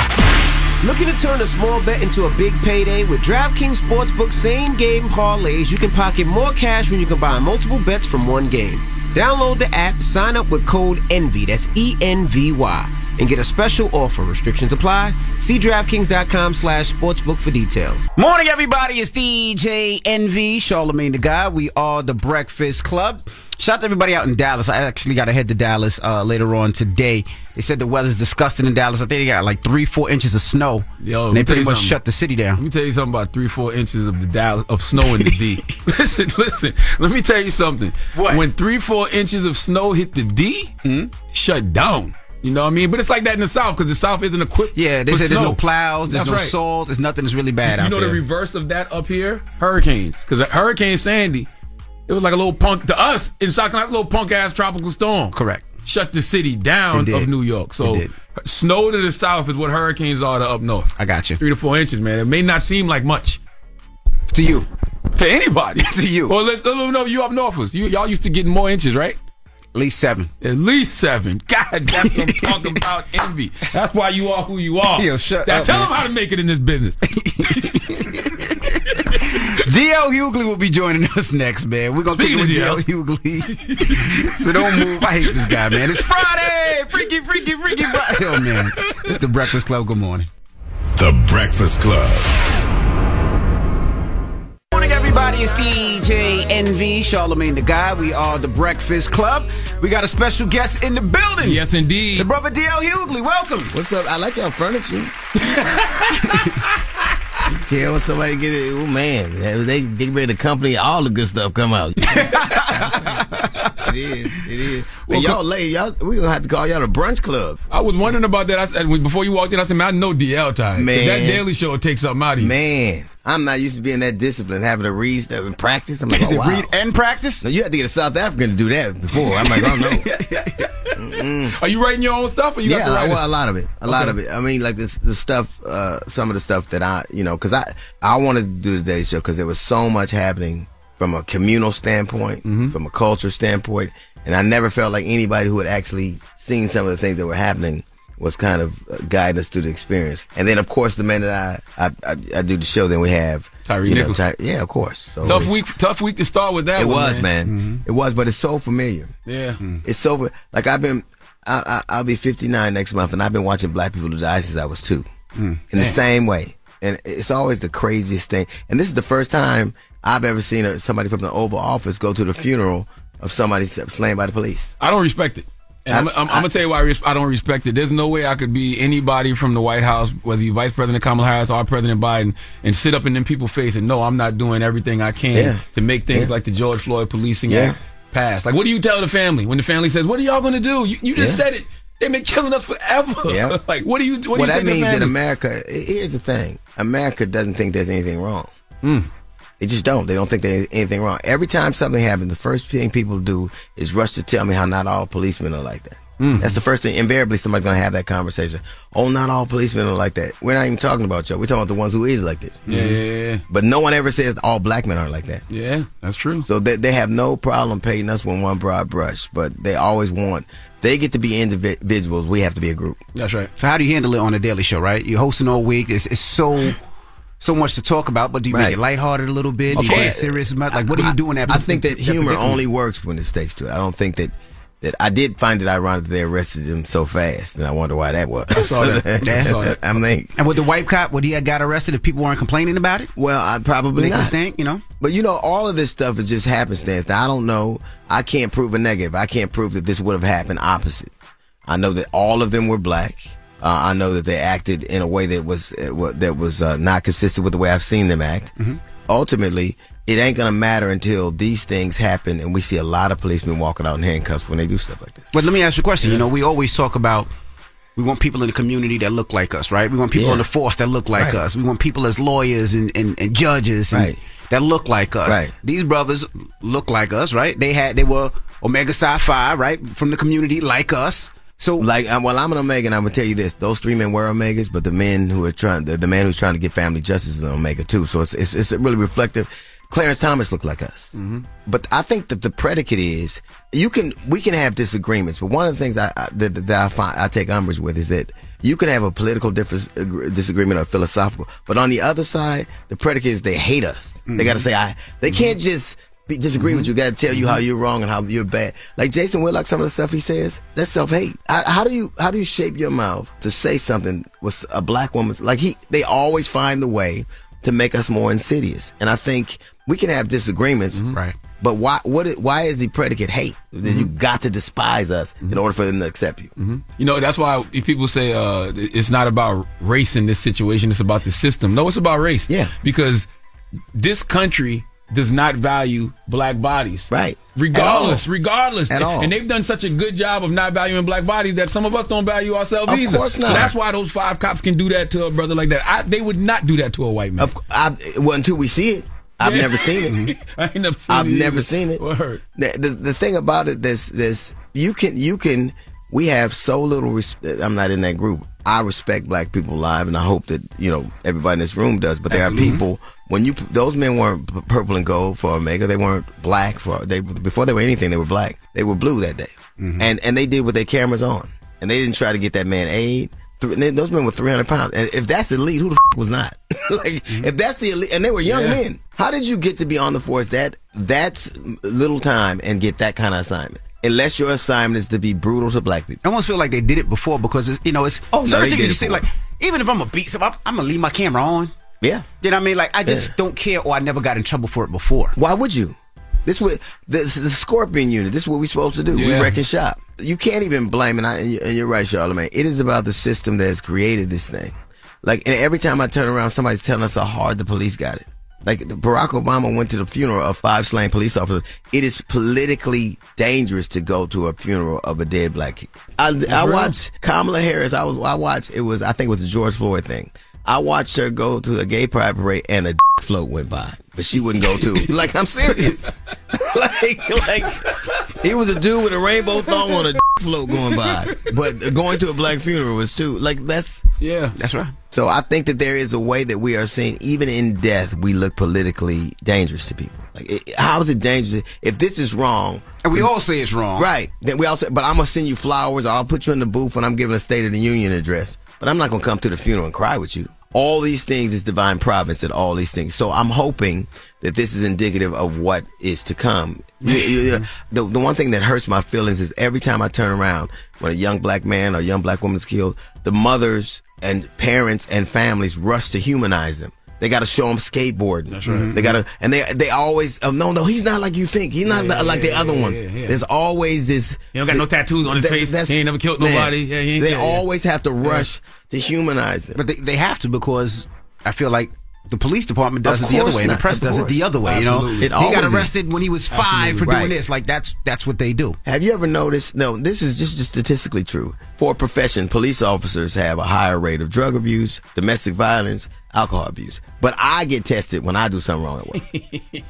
Looking to turn a small bet into a big payday? With DraftKings Sportsbook same game parlays, you can pocket more cash when you combine multiple bets from one game. Download the app, sign up with code ENVY, that's E N V Y, and get a special offer. Restrictions apply. See DraftKings.com slash sportsbook for details. Morning, everybody. It's DJ Envy, Charlamagne the Guy. We are the Breakfast Club. Shout out to everybody out in Dallas. I actually got to head to Dallas uh, later on today. They said the weather's disgusting in Dallas. I think they got like three, four inches of snow. Yo, and they let me tell pretty much something. shut the city down. Let me tell you something about three, four inches of the Dallas of snow in the D. *laughs* *laughs* listen, listen. Let me tell you something. What? When three, four inches of snow hit the D, Hmm? shut down. You know what I mean? But it's like that in the South because the South isn't equipped. Yeah, they for said there's no plows, there's That's no right. salt, there's nothing that's really bad out there. you know there. the reverse of that up here? Hurricanes. Because Hurricane Sandy, it was like a little punk to us in South Carolina, a little punk ass tropical storm. Correct. Shut the city down of New York. So snow to the south is what hurricanes are to up north. I got you. Three to four inches, man. It may not seem like much to you, to anybody, *laughs* to you. Well, let's let them know you up northers. You y'all used to getting more inches, right? At least seven. At least seven. God, that's what I'm talking *laughs* about. Envy. That's why you are who you are. Yo, shut now up, tell man. them how to make it in this business. *laughs* DL Hughley will be joining us next, man. We're gonna Speaking kick it of with DL Hughley. *laughs* so don't move. I hate this guy, man. It's Friday. Freaky, freaky, freaky Friday. Oh man, it's the Breakfast Club. Good morning. The Breakfast Club. Morning, everybody. It's DJ Envy, Charlamagne the Guy. We are the Breakfast Club. We got a special guest in the building. Yes, indeed. The brother DL Hughley. Welcome. What's up? I like y'all furniture. *laughs* Tell when somebody get it, oh man, they they ready to company, all the good stuff come out. *laughs* it is, it is. But y'all late, y'all we gonna have to call y'all the brunch club. I was wondering about that. I before you walked in, I said, man, I know DL time. 'Cause Man. That Daily Show will take something out of you. Man, I'm not used to being that disciplined, having to read stuff and practice. I'm like, Is oh, it wow. read and practice? No, you had to get a South African to do that before. I'm like, oh *laughs* no. Are you writing your own stuff or you yeah, got well, a lot of it. A lot of it. I mean, like this, the stuff, uh, some of the stuff that I, you know, because I, I wanted to do today's Show because there was so much happening from a communal standpoint, Mm-hmm. from a culture standpoint, and I never felt like anybody who had actually seen some of the things that were happening was kind of guiding us through the experience. And then, of course, the minute I, I, I, I do the show, then we have Tyre you know, Ty- yeah, of course. So tough week, tough week to start with that. It one, was, man. Mm-hmm. It was, but it's so familiar. Yeah. Mm-hmm. It's so like I've been. I, I, I'll be 59 next month, and I've been watching black people die since I was two, mm. in the same way. And it's always the craziest thing. And this is the first time I've ever seen a, somebody from the Oval Office go to the funeral of somebody slain by the police. I don't respect it. I'm, I'm, I'm gonna tell you why I, res- I don't respect it. There's no way I could be anybody from the White House, whether you Vice President Kamala Harris or President Biden, and sit up in them people's face and no, I'm not doing everything I can Yeah. to make things Yeah. like the George Floyd Policing Yeah. Act pass. Like, what do you tell the family when the family says, "What are y'all gonna do? You, you just said it. They've been killing us forever." Yeah. *laughs* like, what do you? What do you that think means that America. Here's the thing: America doesn't think there's anything wrong. Mm. They just don't. They don't think there's anything wrong. Every time something happens, the first thing people do is rush to tell me how not all policemen are like that. Mm. That's the first thing. Invariably, somebody's gonna have that conversation. Oh, not all policemen are like that. We're not even talking about you. We're talking about the ones who is like this. Yeah, yeah, yeah. But no one ever says all black men aren't like that. Yeah, that's true. So they, they have no problem painting us with one broad brush, but they always want. They get to be individuals. We have to be a group. That's right. So how do you handle it on the Daily Show? Right, you're hosting all week. It's, it's so so much to talk about, but do you Right. make it lighthearted a little bit? Do Of you get serious about like what are you doing? That I think that humor only works when it stakes to it. I don't think that that I did find it ironic that they arrested him so fast, and I wonder why that was. I saw that. *laughs* I saw that. I mean, And with the white cop, would he have got arrested if people weren't complaining about it? well, I probably not. stink, you know. But you know, all of this stuff is just happenstance. Now I don't know. I can't prove a negative. I can't prove that this would have happened opposite. I know that all of them were black. Uh, I know that they acted in a way that was uh, that was uh, not consistent with the way I've seen them act. Ultimately, it ain't gonna matter until these things happen, and we see a lot of policemen walking out in handcuffs when they do stuff like this. But let me ask you a question. You know, we always talk about we want people in the community that look like us, right? We want people Yeah. on the force that look like Right. us. We want people as lawyers and, and, and judges and Right. that look like us. Right. These brothers look like us, right? They had they were Omega Psi Phi, right? From the community like us. So like, um, well, I'm an Omega, and I'm gonna tell you this: those three men were Omegas, but the men who are trying, the, the man who's trying to get family justice is an Omega too. So it's it's, it's really reflective. Clarence Thomas looked like us, but I think that the predicate is you can we can have disagreements, but one of the things I, I that, that I find I take umbrage with is that you can have a political difference, disagreement or philosophical, but on the other side, the predicate is they hate us. They got to say I. They can't just be, disagree with mm-hmm. you, got to tell you how mm-hmm. you're wrong and how you're bad. Like Jason Whitlock, some of the stuff he says, that's self hate. How do you how do you shape your mouth to say something with a black woman? Like he, they always find a way to make us more insidious. And I think we can have disagreements, mm-hmm. right? But why? What? Why is the predicate hate? That you got to despise us in order for them to accept you. You know, that's why if people say uh, it's not about race in this situation, it's about the system. No, it's about race. Yeah. Because this country does not value black bodies. Right. Regardless, regardless. At all. And they've done such a good job of not valuing black bodies that some of us don't value ourselves Of either. course So not. that's why those five cops can do that to a brother like that. I, they would not do that to a white man. Of, I, well, until we see it, I've Yeah. never seen it. *laughs* I ain't never seen I've it never seen it. The, the the thing about it, this this you can you can we have so little respect. I'm not in that group. I respect black people live, and I hope that you know everybody in this room does. But there Absolutely. are people when you those men weren't purple and gold for Omega. They weren't black for they before they were anything. They were black. They were blue that day, mm-hmm. and and they did with their cameras on, and they didn't try to get that man aid. Th- and they- Those men were 300 pounds. And if that's elite, who the f- was not? *laughs* like, mm-hmm. if that's the elite, and they were young Yeah. men. How did you get to be on the force that that's little time and get that kind of assignment? Unless your assignment is to be brutal to black people. I almost feel like they did it before because it's, you know it's Oh, no, certain they things you it see like even if I'm a beat something, I'm, I'm gonna leave my camera on. Yeah. You know what I mean? Like I just Yeah. don't care, or I never got in trouble for it before. Why would you? This what the, the Scorpion unit. This is what we're supposed to do. We wreck and shop. You can't even blame it. I- And you- and you're right, Charlamagne. It is about the system that has created this thing. Like, and every time I turn around, somebody's telling us how hard the police got it. Like Barack Obama went to the funeral of five slain police officers. It is politically dangerous to go to a funeral of a dead black kid. I, I watched Kamala Harris. I was I watched it was I think it was the George Floyd thing. I watched her go to a gay pride parade and a *laughs* float went by, but she wouldn't go to. *laughs* like I'm serious. *laughs* like like he was a dude with a rainbow thong on a float going by, but going to a black funeral was too. Like that's Yeah. That's right. so I think that there is a way that we are seeing, even in death, we look politically dangerous to people. Like, it, how is it dangerous if this is wrong? And we all say it's wrong. right? Then we all say, but I'm gonna send you flowers, or I'll put you in the booth when I'm giving a State of the Union address. But I'm not gonna come to the funeral and cry with you. All these things is divine providence. That all these things. So I'm hoping that this is indicative of what is to come. *laughs* You- you- you- the, the one thing that hurts my feelings is every time I turn around when a young black man or young black woman is killed, the mothers and parents and families rush to humanize them. They got to show him skateboarding. That's right. They got to, and they they always, oh, no, no, he's not like you think. He's not Yeah, like the yeah, other yeah, ones. yeah, yeah. There's always this. He don't got no tattoos on his that- face. that's- He ain't never killed man, nobody. Yeah, he ain't they killed, yeah. always have to rush to humanize it. But they, they have to because I feel like the police department does it the other way, and the press does it the other way. You know, It he got always is. arrested when he was five Absolutely. for doing Right. this. Like that's that's what they do. Have you ever noticed? No, this is just, just statistically true. For a profession, police officers have a higher rate of drug abuse, domestic violence, alcohol abuse. But I get tested when I do something wrong at work. *laughs*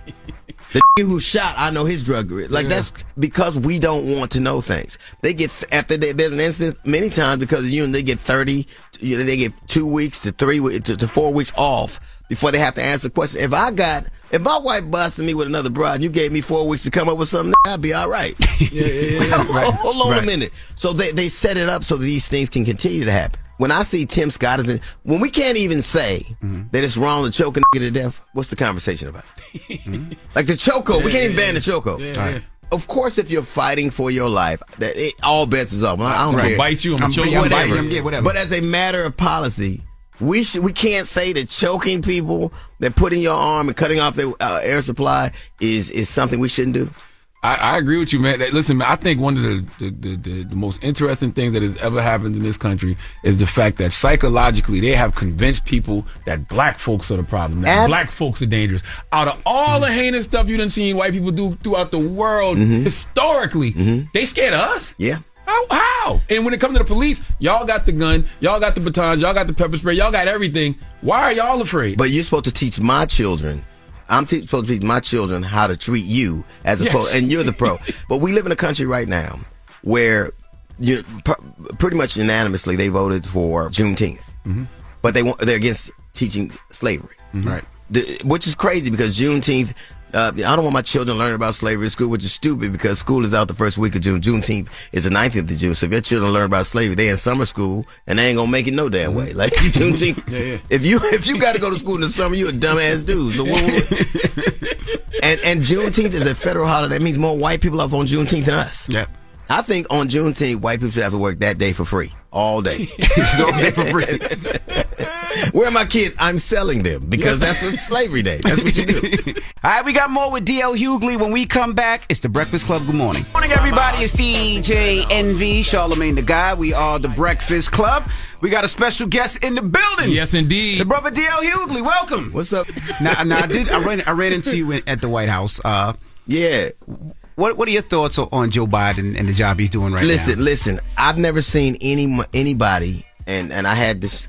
the who shot, I know his drug. Like Yeah. that's because we don't want to know things. They get after they, there's an incident many times because of you, and they get thirty. You know, they get two weeks to three to, to four weeks off before they have to answer questions. If I got if my wife busted me with another broad and you gave me four weeks to come up with something, I'd be all right. Yeah, *laughs* yeah, yeah. yeah. Hold- Hold on Right. a minute. So they, they set it up so that these things can continue to happen. When I see Tim Scott is in, when we can't even say Mm-hmm. that it's wrong to choke a nigga to death, what's the conversation about? *laughs* like the choco, we can't even ban the choco. Yeah, yeah. Of course, if you're fighting for your life, that it, all bets is off. I don't Right. care. Bite you, I'm gonna choke you, I'm whatever. biting him, yeah, whatever. But as a matter of policy, we should we can't say that choking people, that putting your arm and cutting off their uh, air supply is is something we shouldn't do. I, I agree with you, man. That- Listen, man, I think one of the the, the, the most interesting things that has ever happened in this country is the fact that psychologically they have convinced people that black folks are the problem, that Abs- black folks are dangerous. Out of all the heinous stuff you done seen white people do throughout the world historically, they scared of us. Yeah. How? How? And when it comes to the police, y'all got the gun, y'all got the batons, y'all got the pepper spray, y'all got everything. Why are y'all afraid? But you're supposed to teach my children. I'm te- supposed to teach my children how to treat you as a Yes. pro, and you're the pro. *laughs* but we live in a country right now where you pr- pretty much unanimously they voted for Juneteenth, mm-hmm. but they want they're against teaching slavery, mm-hmm. Right. the, which is crazy because Juneteenth Uh, I don't want my children learning about slavery in school, which is stupid because school is out the first week of June. Juneteenth is the 19th of June. So if your children learn about slavery, they in summer school and they ain't gonna make it no damn way. Like Juneteenth. *laughs* Yeah, yeah. If you if you got to go to school in the summer, you a dumbass dude. So what, what- *laughs* and and Juneteenth is a federal holiday. That means more white people off on Juneteenth than us. Yeah. I think on Juneteenth, white people should have to work that day for free, all day. *laughs* So they for free. *laughs* Where are my kids? I'm selling them because that's what slavery day. That's what you do. *laughs* All right, we got more with DL Hughley. When we come back, it's the Breakfast Club. Good morning. Morning, everybody. It's DJ Envy, Charlamagne the Guy. We are the Breakfast Club. We got a special guest in the building. Yes, indeed. The brother DL Hughley. Welcome. What's up? Now, now I did. I ran. I ran into you in, at the White House. Uh, yeah. What What are your thoughts on- Joe Biden and the job he's doing right listen, now? listen. Listen. I've never seen any anybody, and and I had this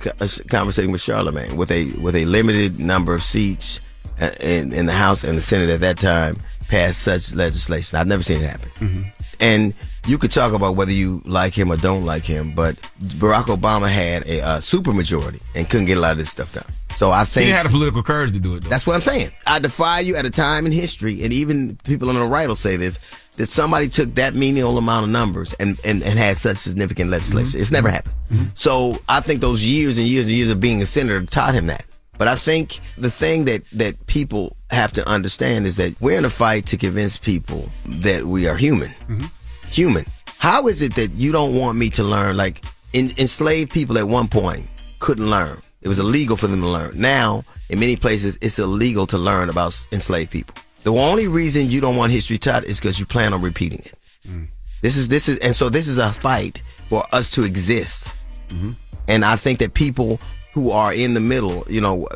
conversation with Charlamagne with a with a limited number of seats uh, in in the House and the Senate at that time pass such legislation. I've never seen it happen. Mm-hmm. And you could talk about whether you like him or don't like him, but Barack Obama had a uh, supermajority and couldn't get a lot of this stuff done. So I think didn't have the political courage to do it. Though. that's what I'm saying. I defy you at a time in history, and even people on the right will say this, that somebody took that menial amount of numbers and, and, and had such significant legislation. It's never happened. Mm-hmm. So I think those years and years and years of being a senator taught him that. But I think the thing that, that people have to understand is that we're in a fight to convince people that we are human. Mm-hmm. Human. How is it that you don't want me to learn? Like, en- enslaved people at one point couldn't learn. It was illegal for them to learn. Now, in many places, it's illegal to learn about enslaved people. The only reason you don't want history taught is because you plan on repeating it. Mm. This is this is, and so this is a fight for us to exist. Mm-hmm. And I think that people who are in the middle, you know,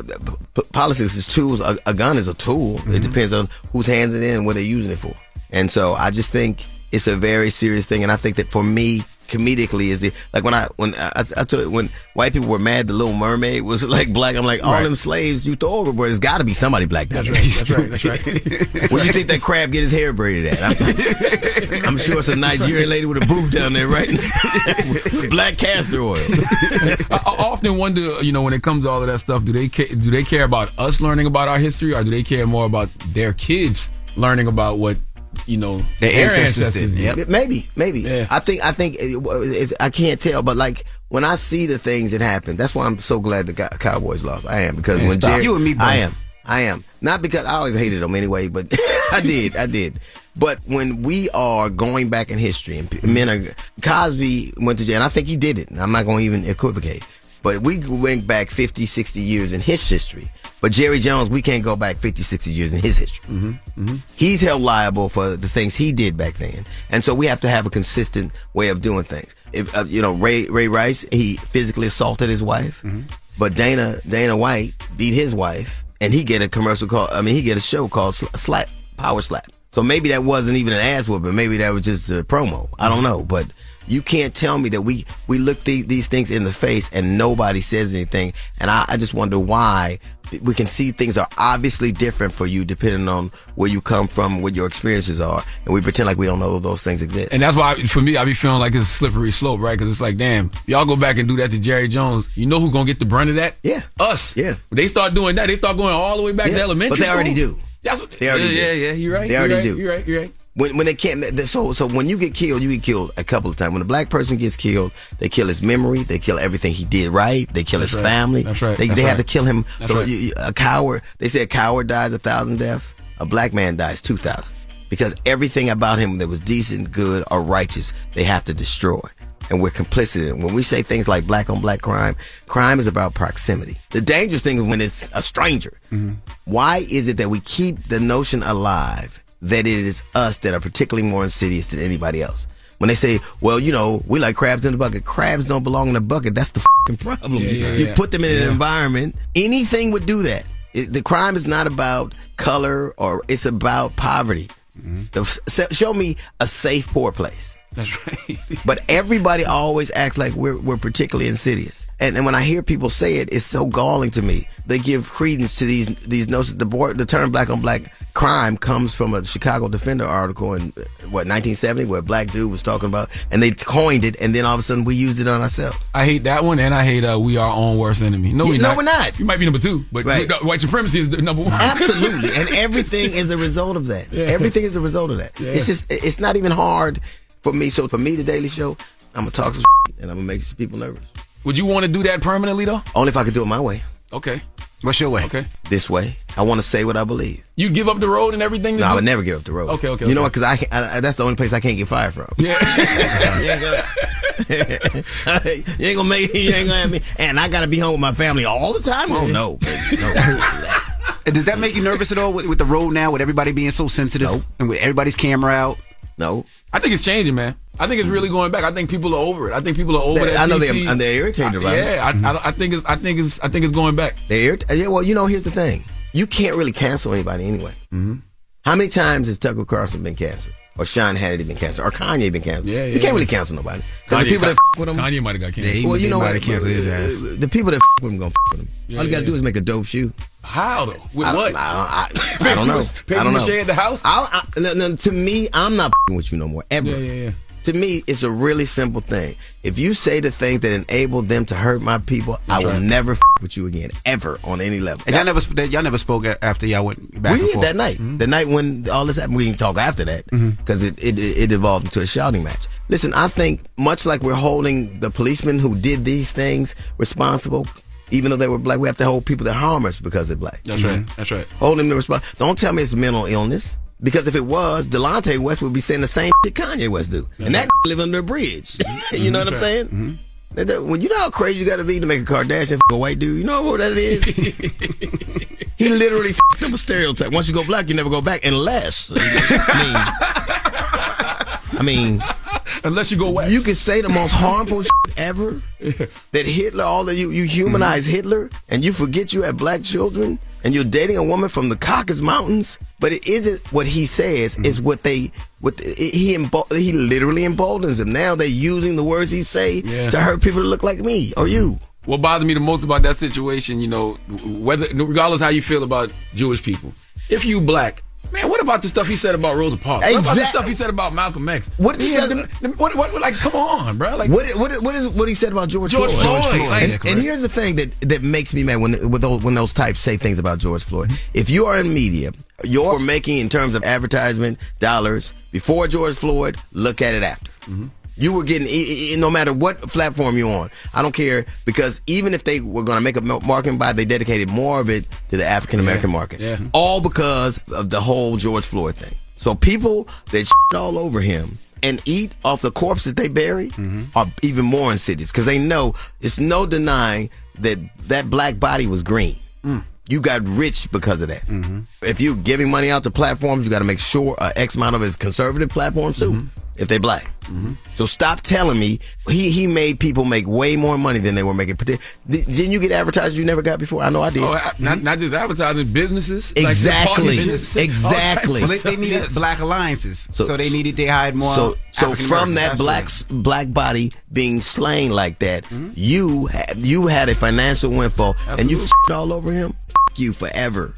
p- politics is tools. A, a gun is a tool. It mm-hmm. depends on whose hands it in and what they're using it for. And so I just think it's a very serious thing. And I think that for me, comedically, is the like when I when I, I told you, when white people were mad, the Little Mermaid was *laughs* like black. I'm like all Right. them slaves you throw overboard. There's got to be somebody black down there. That's *laughs* right. That's right. Where do you think that crab get his hair braided at? I'm, I'm sure it's a Nigerian lady with a booth down there, right? *laughs* With black castor oil. I, I often wonder, you know, when it comes to all of that stuff, do they ca- do they care about us learning about our history, or do they care more about their kids learning about what you know Their ancestors did, yep. Maybe, maybe. Yeah. I think, I think, it- it's, I can't tell, but like when I see the things that happen, that's why I'm so glad the Cowboys lost. I am because Man, when stop. Jerry, You and me both. I am, I am not because I always hated them anyway, but *laughs* I did, I did. But when we are going back in history and men are, Cosby went to jail, and I think he did it. I'm not going to even equivocate. But we went back 50, 60 years in his history. But Jerry Jones, we can't go back 50, 60 years in his history. Mm-hmm. He's held liable for the things he did back then, and so we have to have a consistent way of doing things. If uh, you know Ray Ray Rice, he physically assaulted his wife, but Dana Dana White beat his wife, and he get a commercial call. I mean, he get a show called Slap Power Slap. So maybe that wasn't even an ass whooping. Maybe that was just a promo. I don't know, but you can't tell me that we we look the, these things in the face and nobody says anything. And I, I just wonder why we can see things are obviously different for you depending on where you come from, what your experiences are, and we pretend like we don't know those things exist. And that's why, for me, I be feeling like it's a slippery slope, right? Because it's like, damn, y'all go back and do that to Jerry Jones. You know who's gonna get the brunt of that? Yeah, us. Yeah. When they start doing that, they start going all the way back to elementary. but they already school. do. That's what They already yeah, do. yeah, yeah. You're right. They you're already right, do. You're right. You're right. When when they can't so so when you get killed, you get killed a couple of times. When a black person gets killed, they kill his memory, they kill everything he did right, they kill That's his right. family. That's right. They, That's they have to kill him. So right. you- a coward. They say a coward dies a thousand deaths. A black man dies two thousand because everything about him that was decent, good, or righteous, they have to destroy. And we're complicit in. When we say things like black on black crime, crime is about proximity. The dangerous thing is when it's a stranger. Mm-hmm. Why is it that we keep the notion alive that it is us that are particularly more insidious than anybody else? When they say, well, you know, we like crabs in the bucket. Crabs don't belong in the bucket. That's the fucking problem. Yeah, yeah, you yeah. put them in an environment, anything would do that. It, the crime is not about color or it's about poverty. Mm-hmm. The- show me a safe poor place. That's right. but everybody always acts like we're, we're particularly insidious. And, and when I hear people say it, it's so galling to me. They give credence to these these notions. The, board, the term black on black crime comes from a Chicago Defender article in, what, 1970, where a black dude was talking about, and they coined it, and then all of a sudden we used it on ourselves. I hate that one, and I hate uh, we are our own worst enemy. No, Yeah, we no, not. we're not. You might be number two, but Right. we- white supremacy is the number one. Absolutely. and *laughs* everything is a result of that. Yeah. Everything is a result of that. Yeah. It's just, it's not even hard for me. So for me, the Daily Show, I'm going to talk some and I'm going to make some people nervous. Would you want to do that permanently though? Only if I could do it my way. Okay. What's your way? Okay. This way. I want to say what I believe. You give up the road and everything? to No, I would never give up the road. Okay, okay, You know what? Because I, can't- I, I- that's the only place I can't get fired from. Yeah. *laughs* *laughs* you ain't gonna make you ain't gonna have me. And I gotta be home with my family all the time. Oh no, baby, no. *laughs* Does that make you nervous at all with, with the road now, with everybody being so sensitive and with everybody's camera out? No. I think it's changing, man. I think it's really going back. I think people are over it. I think people are over They-. I know they're- and they're irritated. Yeah, I, I, I think it's. I think it's. I think it's going back. They irrit- yeah, well, you know, here's the thing. You can't really cancel anybody anyway. Mm-hmm. How many times has Tucker Carlson been canceled? Or Sean Hannity been canceled? Or Kanye been canceled? Yeah, You can't really cancel nobody. Because the Kanye- people that f- with him. Kanye might have got canceled. well, you know what? cancel his ass. Uh, The people that f- with him gonna f- with him. Yeah, All you gotta yeah, do yeah. is make a dope shoe. How though? With I don't- what? *laughs* I don't, I, I don't know. Paper I don't know. mache at the house? I, I, no, no, to me, I'm not f***ing with you no more ever. Yeah, yeah, yeah. To me, it's a really simple thing. If you say the things that enable them to hurt my people, I will never f- with you again, ever on any level. And y'all never y'all never spoke after y'all went back we did that night. Mm-hmm. The night when all this happened, we didn't talk after that mm-hmm. because it, it it evolved into a shouting match. Listen, I think much like we're holding the policemen who did these things responsible, even though they were black, we have to hold people that harm us because they're black. That's right. Mm-hmm. That's right. Hold them responsible. Don't tell me it's mental illness. Because if it was, Delonte West would be saying the same shit Kanye West do, and that mm-hmm. live under a bridge. *laughs* you mm-hmm. know what I'm mm-hmm. saying? That- that- When you know how crazy you got to be to make a Kardashian f- a white dude, you know what that is? *laughs* he literally f- up a stereotype. Once you go black, you never go back unless. I mean, unless you go west. You can say the most harmful shit ever. *laughs* That Hitler, all that you you humanize Hitler, and you forget you have black children, and you're dating a woman from the Caucasus Mountains. But it isn't what he says; it's mm-hmm. what they what he embo- he literally emboldens them. Now they're using the words he say Yeah. to hurt people that look like me or mm-hmm. you. What bothered me the most about that situation, you know, whether regardless how you feel about Jewish people, if you black, man, what about the stuff he said about Rosa Parks? What about the stuff he said about Malcolm X? What He the- had them- what, what, what, like, come on, bro. Like, what, what, what is what he said about George, George Floyd? Floyd, George Floyd. and, Yeah, and here's the thing that that makes me mad when with those, when those types say things about George Floyd. If you are in media, you're making in terms of advertisement dollars before George Floyd. Look at it after. Mm-hmm. You were getting, no matter what platform you're on. I don't care because even if they were going to make a marketing buy, they dedicated more of it to the African American Yeah, market. yeah. All because of the whole George Floyd thing. So people that shit all over him and eat off the corpse that they bury mm-hmm. are even more insidious because they know it's no denying that that black body was green. Mm. You got rich because of that. Mm-hmm. If you're giving money out to platforms, you got to make sure a X amount of it is conservative platforms too. Mm-hmm. If they black, so stop telling me he he made people make way more money than they were making. Did, didn't you get advertisers you never got before? I know I did. Oh, I- not, not just advertising, businesses. like Exactly. businesses, *laughs* Exactly. Well, they, they needed yes. black alliances, so, they needed they hired more. So, so from that black black body being slain like that, Mm-hmm. you had you had a financial windfall, and you f- all over him. F- you forever,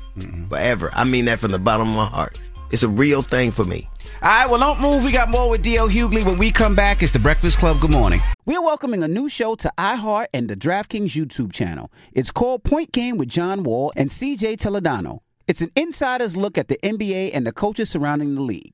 forever. I mean that from the bottom of my heart. It's a real thing for me. All right, well, don't move. We got more with DL Hughley when we come back. It's the Breakfast Club. Good morning. We're welcoming a new show to iHeart and the DraftKings YouTube channel. It's called Point Game with John Wall and CJ Toledano. It's an insider's look at the NBA and the coaches surrounding the league.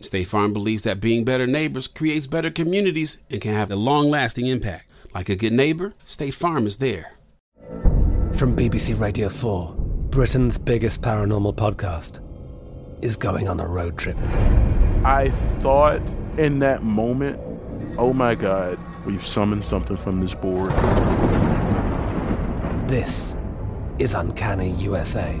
State Farm believes that being better neighbors creates better communities and can have a long lasting impact. Like a good neighbor, State Farm is there. From BBC Radio 4, Britain's biggest paranormal podcast is going on a road trip. I thought in that moment, oh my God, we've summoned something from this board. This is Uncanny USA.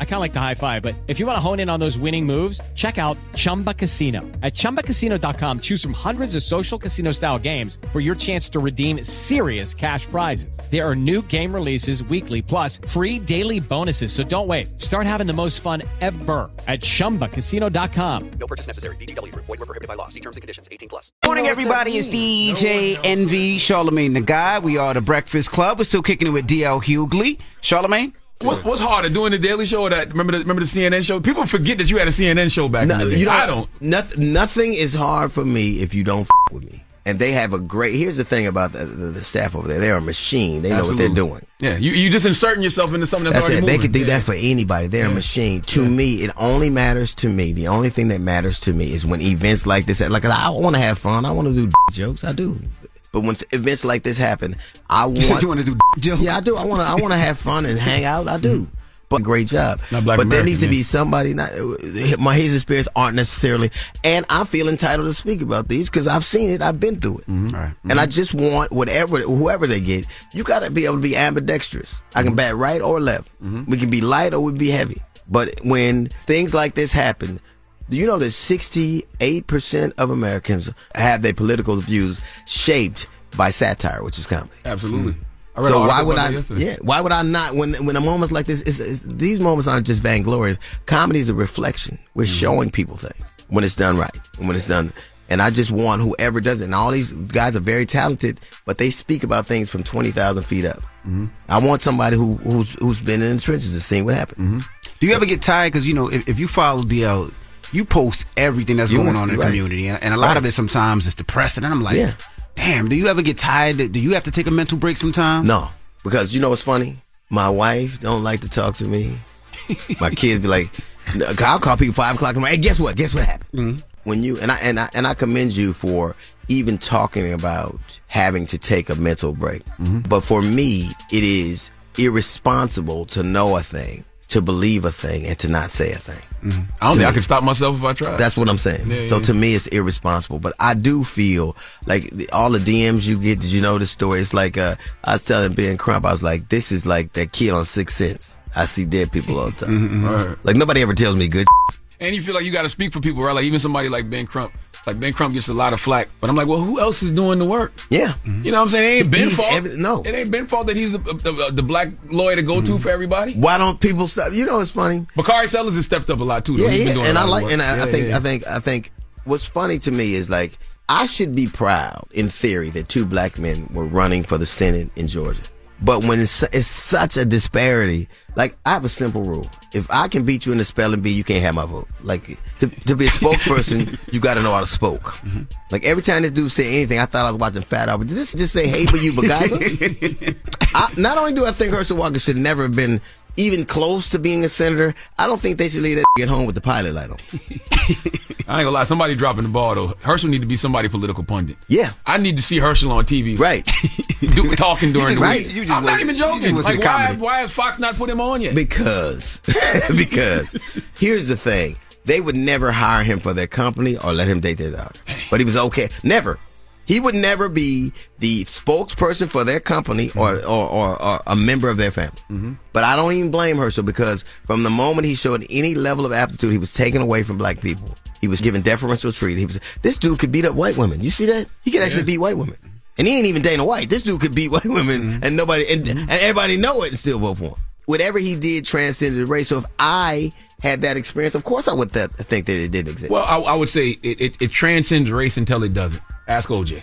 I kind of like the high five, but if you want to hone in on those winning moves, check out Chumba Casino. At ChumbaCasino.com, choose from hundreds of social casino style games for your chance to redeem serious cash prizes. There are new game releases weekly, plus free daily bonuses. So don't wait. Start having the most fun ever at ChumbaCasino.com. No purchase necessary. VGW. Void were prohibited by law. See terms and conditions. 18 plus. Morning, everybody. It's DJ Envy, Charlamagne the Guy. We are the Breakfast Club. We're still kicking it with DL Hughley. Charlamagne? What, what's harder, doing the Daily Show or that? Remember the remember the CNN show? People forget that you had a CNN show back in the day. you I don't. Nothing, nothing is hard for me if you don't f- with me. And they have a great. Here's the thing about the, the, the staff over there. They're a machine. They know what they're doing. Yeah, you you just inserting yourself into something that's, That's already it. They could do Yeah. that for anybody. They're a machine. To me, it only matters to me. The only thing that matters to me is when events like this. Like I want to have fun. I want to do jokes. I do. But when th- events like this happen, I *laughs* want. you wanna do *laughs* jokes? Yeah, I do. I want to. I want to have fun and hang out. I do. Mm-hmm. But great job. But there needs to be somebody. Not my his experience aren't necessarily, and I feel entitled to speak about these because I've seen it. I've been through it. Mm-hmm. Right. Mm-hmm. And I just want whatever, whoever they get, you got to be able to be ambidextrous. I can bat right or left. We can be light or we can be heavy. But when things like this happen, do you know that 68% of Americans have their political views shaped by satire, which is comedy? Absolutely. I read So why would I? that yesterday. Yeah, why would I not? When when a moments like this, is is these moments aren't just vainglorious. Comedy is a reflection. We're Mm-hmm. showing people things when it's done right and when it's done. And I just want whoever does it. And all these guys are very talented, but they speak about things from twenty thousand feet up. Mm-hmm. I want somebody who who's who's been in the trenches and seen what happened. Do you ever get tired? Because, you know, if, if you follow DL, you post everything that's You going on in the right. community. And, and a lot of it sometimes is depressing. And I'm like, Yeah. damn, do you ever get tired? Do you have to take a mental break sometimes? No, because you know what's funny? My wife don't like to talk to me. *laughs* My kids be like, I'll call people five o'clock in the morning. Hey, guess what? Guess what happened? Mm-hmm. When you and I and I and I commend you for even talking about having to take a mental break. Mm-hmm. But for me, it is irresponsible to know a thing, to believe a thing, and to not say a thing. I don't think I could stop myself if I tried. That's what I'm saying. Yeah, so yeah. to me, it's irresponsible. But I do feel like the, all the DMs you get. Did you know the story? It's like uh, I was telling Ben Crump. I was like, this is like that kid on Sixth Sense. I see dead people all the time. *laughs* Right. Like nobody ever tells me good. And you feel like you got to speak for people, right? Like even somebody like Ben Crump. Like Ben Crump gets a lot of flack, but I'm like, well, who else is doing the work? Yeah, mm-hmm. You know what I'm saying? It ain't Ben's He's fault. every- no. it ain't Ben's fault that he's the, the, the black lawyer to go to mm-hmm. for everybody. Why don't people stop? You know, it's funny. Bakari Sellers has stepped up a lot too. Though. Yeah, He's yeah. And I like, and I, Yeah, I think, yeah. I think, I think. What's funny to me is like I should be proud, in theory, that two black men were running for the Senate in Georgia. But when it's, it's such a disparity, like I have a simple rule: if I can beat you in the spelling bee, you can't have my vote. Like to, to be a spokesperson, *laughs* you got to know how to spoke. Mm-hmm. Like every time this dude said anything, I thought I was watching Fat Albert. Did this just say "Hey, but you, Bagaiba"? *laughs* I, not only do I think Herschel Walker should never have been even close to being a senator, I don't think they should leave that at home with the pilot light on. *laughs* I ain't gonna lie, somebody dropping the ball though. Herschel need to be somebody political pundit. Yeah. I need to see Herschel on TV. Right. *laughs* Do, talking during the Right. week. You just I'm not even just joking. want to see Like why, why has Fox not put him on yet? Because, *laughs* because here's the thing: they would never hire him for their company or let him date their daughter. But he was okay. Never. He would never be the spokesperson for their company mm-hmm. or, or, or, or a member of their family. Mm-hmm. But I don't even blame Herschel because from the moment he showed any level of aptitude, he was taken away from black people. He was given deferential treatment. He was this dude could beat up white women. You see that? He could actually beat white women. And he ain't even Dana white. This dude could beat *laughs* white women and nobody and, and everybody know it and still vote for him. Whatever he did transcended the race. So if I had that experience, of course I would th- think that it didn't exist. Well, I, I would say it, it, it transcends race until it doesn't. Ask OJ.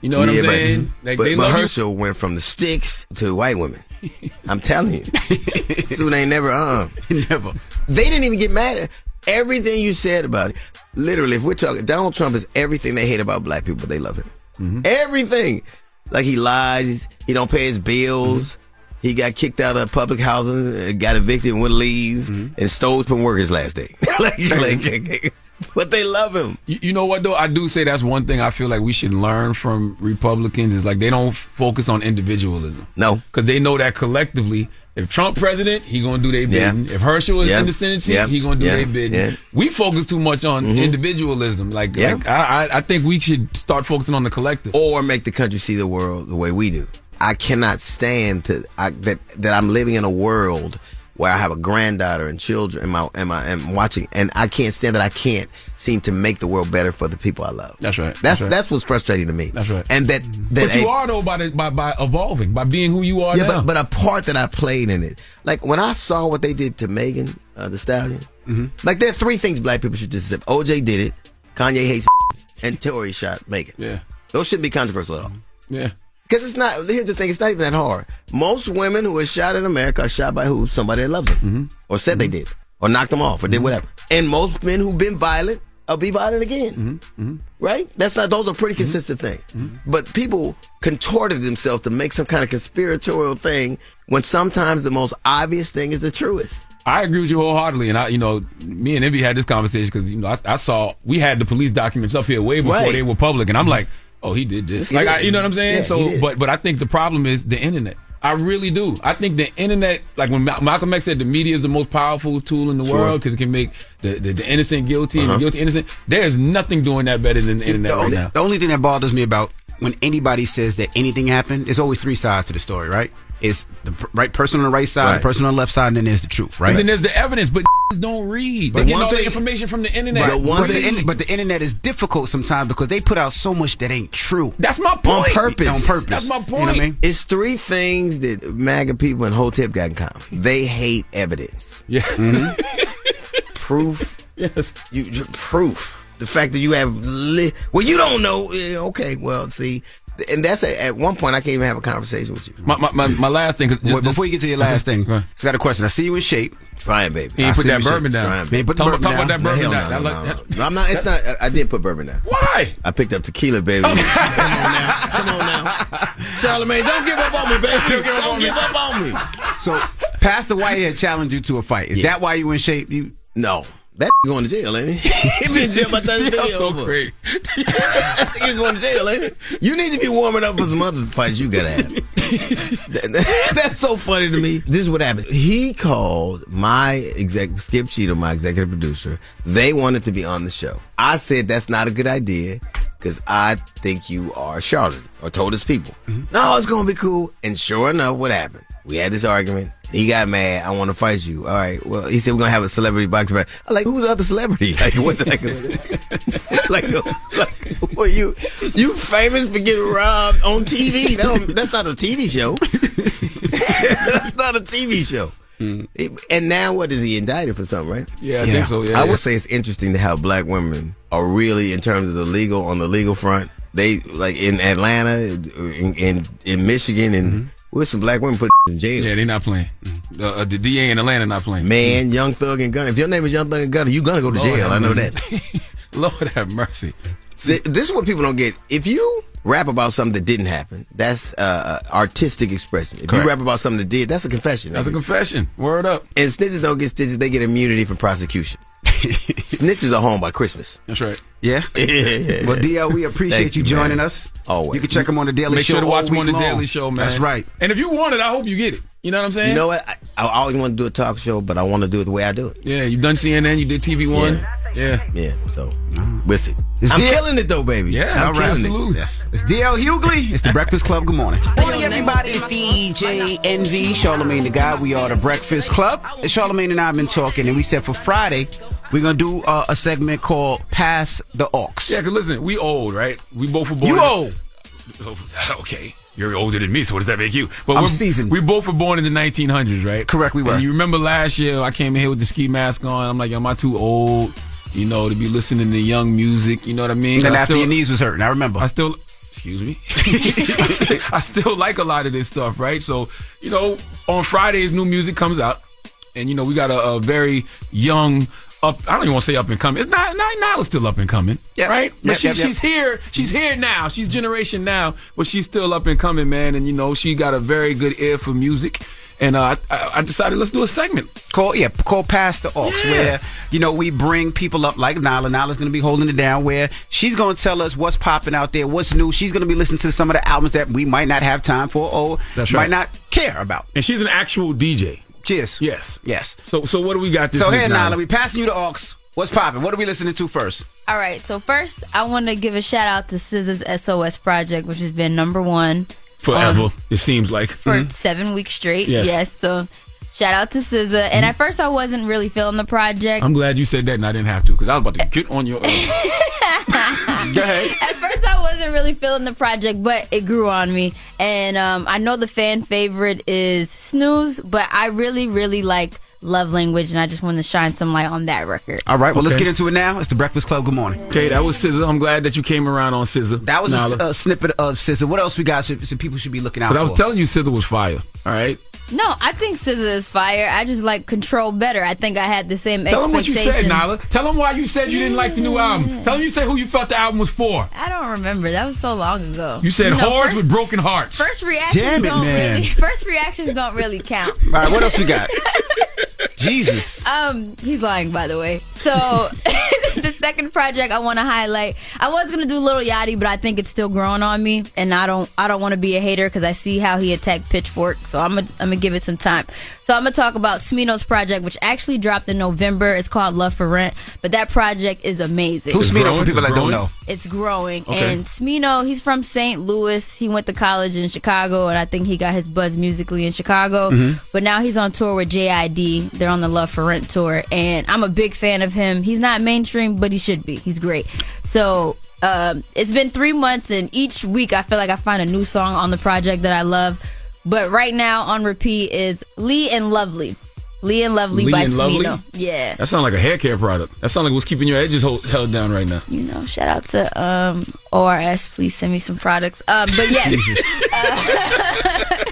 You know what Yeah, I'm but- saying? Like, but, but you. Herschel went from the sticks to white women. *laughs* I'm telling you, *laughs* dude ain't never uh. never. They didn't even get mad at everything you said about it. Literally, if we're talking, Donald Trump is everything they hate about black people. They love him. Mm-hmm. Everything. Like he lies. He don't pay his bills. He got kicked out of public housing, uh, got evicted and wouldn't leave, Mm-hmm. and stole from work his last day. *laughs* like, like, *laughs* but they love him. You, you know what though? I do say that's one thing I feel like we should learn from Republicans is like they don't focus on individualism. No, because they know that collectively, if Trump president, he gonna do their Yeah. bidding. If Herschel is Yeah. in the Senate seat, Yeah. he gonna do Yeah. their bidding. Yeah. We focus too much on Mhm. individualism. Like, Yeah. like I, I, I think we should start focusing on the collective. or make the country see the world the way we do. I cannot stand to I, that that I'm living in a world where I have a granddaughter and children and my and my and watching and I can't stand that I can't seem to make the world better for the people I love. That's right. That's right. that's what's frustrating to me. That's right. And that that but you a- are though by the, by by evolving, by being who you are yeah, now. but but a part that I played in it, like when I saw what they did to Megan uh, the Stallion, Mm-hmm. like there are three things black people should just accept. OJ did it, Kanye hates, *laughs* and Tory shot Megan. Yeah, those shouldn't be controversial at all. yeah. Because it's not. Here's the thing: it's not even that hard. Most women who are shot in America are shot by who? Somebody that loves them, Mm-hmm. or said they mm-hmm. did, or knocked them off, or did mm-hmm. whatever. And most men who've been violent will be violent again. Mm-hmm. mm-hmm. Right? That's not. Those are pretty consistent things. But people contorted themselves to make some kind of conspiratorial thing when sometimes the most obvious thing is the truest. I agree with you wholeheartedly, and I, you know, me and Envy had this conversation because you know I, I saw we had the police documents up here way before Right. they were public, and I'm like, oh, he did this, like. I, you know what I'm saying? Yeah, so, but but I think the problem is the internet. I really do. I think the internet, like when Malcolm X said, the media is the most powerful tool in the Sure. world because it can make the, the, the innocent guilty and Uh-huh. the guilty innocent. There's nothing doing that better than the See, internet the, right only, now. the only thing that bothers me about when anybody says that anything happened, there's always three sides to the story, right? It's the right person on the right side, Right. the person on the left side, and then there's the truth, right? And then there's the evidence, but *laughs* don't read. They But get one all the information from the internet. Right. but, the, in- but the internet is difficult sometimes because they put out so much that ain't true. That's my point. On point. purpose. On purpose. That's my You know what I mean? It's three things that MAGA people and Hotep got in common. They hate evidence. Yeah. *laughs* proof. Yes. You, you proof. The fact that you have li- well, you don't know. eh, Okay, well, see, and that's a, at one point I can't even have a conversation with you. My, my, my, my last thing. 'cause Well, just- before you get to your last thing, Go ahead. just got a question. I see you in shape. Trying, baby. He ain't I put that you bourbon down. Trying, He put the Talk, bourbon talk down. about that bourbon hell down. no, I no, like- no, no. No, I'm not. It's not. I, I did put bourbon down. Why? I picked up tequila, baby. Oh. Come on now. Come on now. Charlamagne, don't give up on me, baby. Don't give up on me. So, Pastor White had challenged you to a fight. Is that why you in shape? You No. That going to jail, ain't he? *laughs* he been in jail by time the so over. great. *laughs* He's going to jail, ain't it? You need to be warming up for some other fights you gotta have. *laughs* That- That's so funny to me. This is what happened. He called my exec, Skip Cheatham, my executive producer. They wanted to be on the show. I said that's not a good idea because I think you are a charlatan or told his people. Mm-hmm. No, it's gonna be cool. And sure enough, what happened? We had this argument. He got mad. I want to fight you. All right. Well, he said we're gonna have a celebrity boxing match. I'm like, who's the other celebrity? *laughs* Like, what? *laughs* Like, like, like, well, you you famous for getting robbed on TV? That don't, that's not a TV show. *laughs* that's not a TV show. Hmm. And now, what is he indicted for something? Right? Yeah, I think so. Yeah, I yeah. would say it's interesting to how black women are really, in terms of the legal, on the legal front. They like in Atlanta, in in, in Michigan, and mm-hmm. With some black women put *laughs* in jail. Yeah, they not playing. Uh, uh, the DA in Atlanta not playing. Man, Young Thug and Gunna. If your name is Young Thug and Gunna, you gonna go to Lord jail. I know mercy. that. *laughs* Lord have mercy. See, this is what people don't get. If you rap about something that didn't happen, that's uh, uh, artistic expression. If Correct. you rap about something that did, that's a confession. That's a confession. Word up. And snitches don't get stitches; they get immunity from prosecution. *laughs* snitches are home by Christmas. That's right. Yeah. *laughs* Yeah. Well, DL, we appreciate you you, joining man. us. Always. You can check him on the Daily Make Show. sure to watch him on the long. Daily Show, man. That's right. And if you want it, I hope you get it. You know what I'm saying? You know what? I, I always want to do a talk show, but I want to do it the way I do it. Yeah, you've done CNN, you did TV One. Yeah. Yeah. So we'll see. It's I'm DL killing it though, baby. Yeah, I'm all right, killing absolutely. it. Yes. It's DL Hughley. It's the Breakfast Club. Good morning. Morning, everybody. It's DJ Envy, Charlamagne the Guy. We are the Breakfast Club. And Charlamagne and I have been talking, and we said for Friday, we're going to do uh, a segment called Pass the Aux. Yeah, because listen, we old, right? We both were born. You old. *laughs* Okay. You're older than me, so what does that make you? But I'm we're, seasoned. We both were born in the 1900s, right? Correct, we were. And you remember last year, I came in here with the ski mask on. I'm like, am I too old, you know, to be listening to young music? You know what I mean? And after still- your knees was hurting, I remember. I still, excuse me, *laughs* I, still, I still like a lot of this stuff, right? So, you know, on Fridays, new music comes out, and you know, we got a, a very young. Up, I don't even want to say up and coming. It's not, not Nyla's still up and coming, Yep. right? But Yep, she, yep, yep. she's here. She's here now. She's generation now, but she's still up and coming, man. And you know, she got a very good ear for music. And uh, I, I decided let's do a segment. Call yeah, call past the aux Yeah. where you know we bring people up like Nyla. Nyla's gonna be holding it down where she's gonna tell us what's popping out there, what's new. She's gonna be listening to some of the albums that we might not have time for or That's might right. not care about. And she's an actual DJ. Cheers. Yes. Yes. So, so what do we got this so week, here, Nyla? Nala, we passing you the aux. What's popping? What are we listening to first? All right, so first I want to give a shout out to SZA's SOS project, which has been number one Forever, on- it seems like. for mm-hmm. seven weeks straight. Yes. Yes. so shout out to SZA. And at first I wasn't really feeling the project. I'm glad you said that and I didn't have to because I was about to *laughs* get on your. *laughs* Go ahead. At first, I wasn't really feeling the project, but it grew on me. And um, I know the fan favorite is Snooze, but I really, really like Love Language, and I just want to shine some light on that record. All right, well, let's get into it now. It's the Breakfast Club. Good morning. Okay, that was SZA. I'm glad that you came around on SZA. That was a, Nyla. a snippet of SZA. What else we got? So, so people should be looking out But for. I was telling you, SZA was fire. All right. No, I think SZA is fire. I just like Control better. I think I had the same Tell them what you said, Nyla. Tell them why you said you didn't like the new album. Tell them you said who you felt the album was for. I don't remember. That was so long ago. You said know, whores first- with broken hearts. First reactions Damn it, don't man. really. *laughs* First reactions don't really count. All right, what else we got? *laughs* Jesus. *laughs* Um, he's lying, by the way. So, *laughs* the second project I want to highlight, I was gonna do Lil Yachty, but I think it's still growing on me, and I don't, I don't want to be a hater because I see how he attacked Pitchfork. So I'm gonna, I'm gonna give it some time. So I'm gonna talk about Smino's project, which actually dropped in November. It's called Love for Rent, but that project is amazing. Who's Smino growing? for people It's that don't growing? know? It's growing. Okay. And Smino, he's from St. Louis. He went to college in Chicago, and I think he got his buzz musically in Chicago. Mm-hmm. But now he's on tour with JID. They're on the Love for Rent tour, and I'm a big fan of him. He's not mainstream, but he should be. He's great. So um, it's been three months, and each week I feel like I find a new song on the project that I love. But right now on repeat is Lee and Lovely. Lee and Lovely Lee by and Lovely? Yeah. That sounds like a hair care product. That sounds like what's keeping your edges hold, held down right now. you know, shout out to um, ORS. Please send me some products. Um, but yes, uh,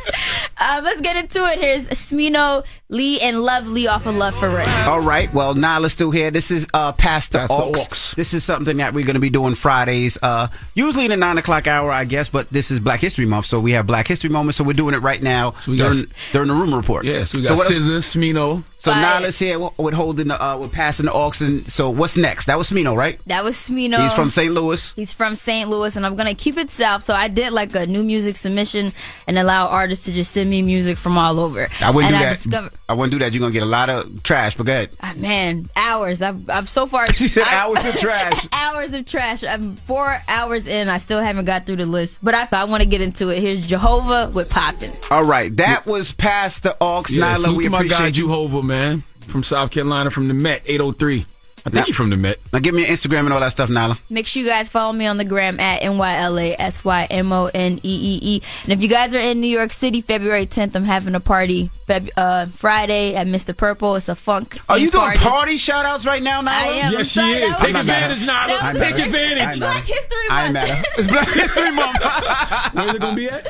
*laughs* uh, let's get into it. Here's Smino, Lee, and Lovely off of Love for Rent. All right. Well, Nyla's still here. This is uh, Pastor Pastor Aux. Aux. This is something that we're going to be doing Fridays, uh, usually in the nine o'clock hour, I guess. But this is Black History Month, so we have Black History Moment. So we're doing it right now we got- during, during the rumor report. Yes, so we got what else- SZA, Smino. So But- Nyla's here with with holding the, uh, with passing the aux. And so what's next? That was Smino, right? That was Smino. He's from St. Louis. He's from St. Louis, and I'm gonna keep it south. So I did like a new music submission and allow artists to just send me music from all over. I wouldn't and do I that. discovered, I wouldn't do that. You're gonna get a lot of trash. But go ahead. ah, man, hours. I've, I've so far. *laughs* She said I- hours of *laughs* trash. hours of trash. I'm four hours in. I still haven't got through the list, but I thought I want to get into it. Here's Jehovah with Poppin'. All right, that was past the aux. Yeah, Nyla, salute we to my guy appreciate you. Jehovah, man, from South Carolina, from the Met, 803. I think Now- he's from the Met. Now give me your Instagram and all that stuff, Nyla. Make sure you guys follow me on the gram at NYLASYMONEEE. E And if you guys are in New York City, February 10th, I'm having a party Feb- uh, Friday at Mr. Purple. It's a funk. Are you doing party. party shout outs right now, Nyla? I am. Yes, I'm she sorry, is. Take advantage, Nyla. that was- Take advantage. It's Black History I ain't Month. mad at. It's Black History Month. *laughs* Where's it going to be at?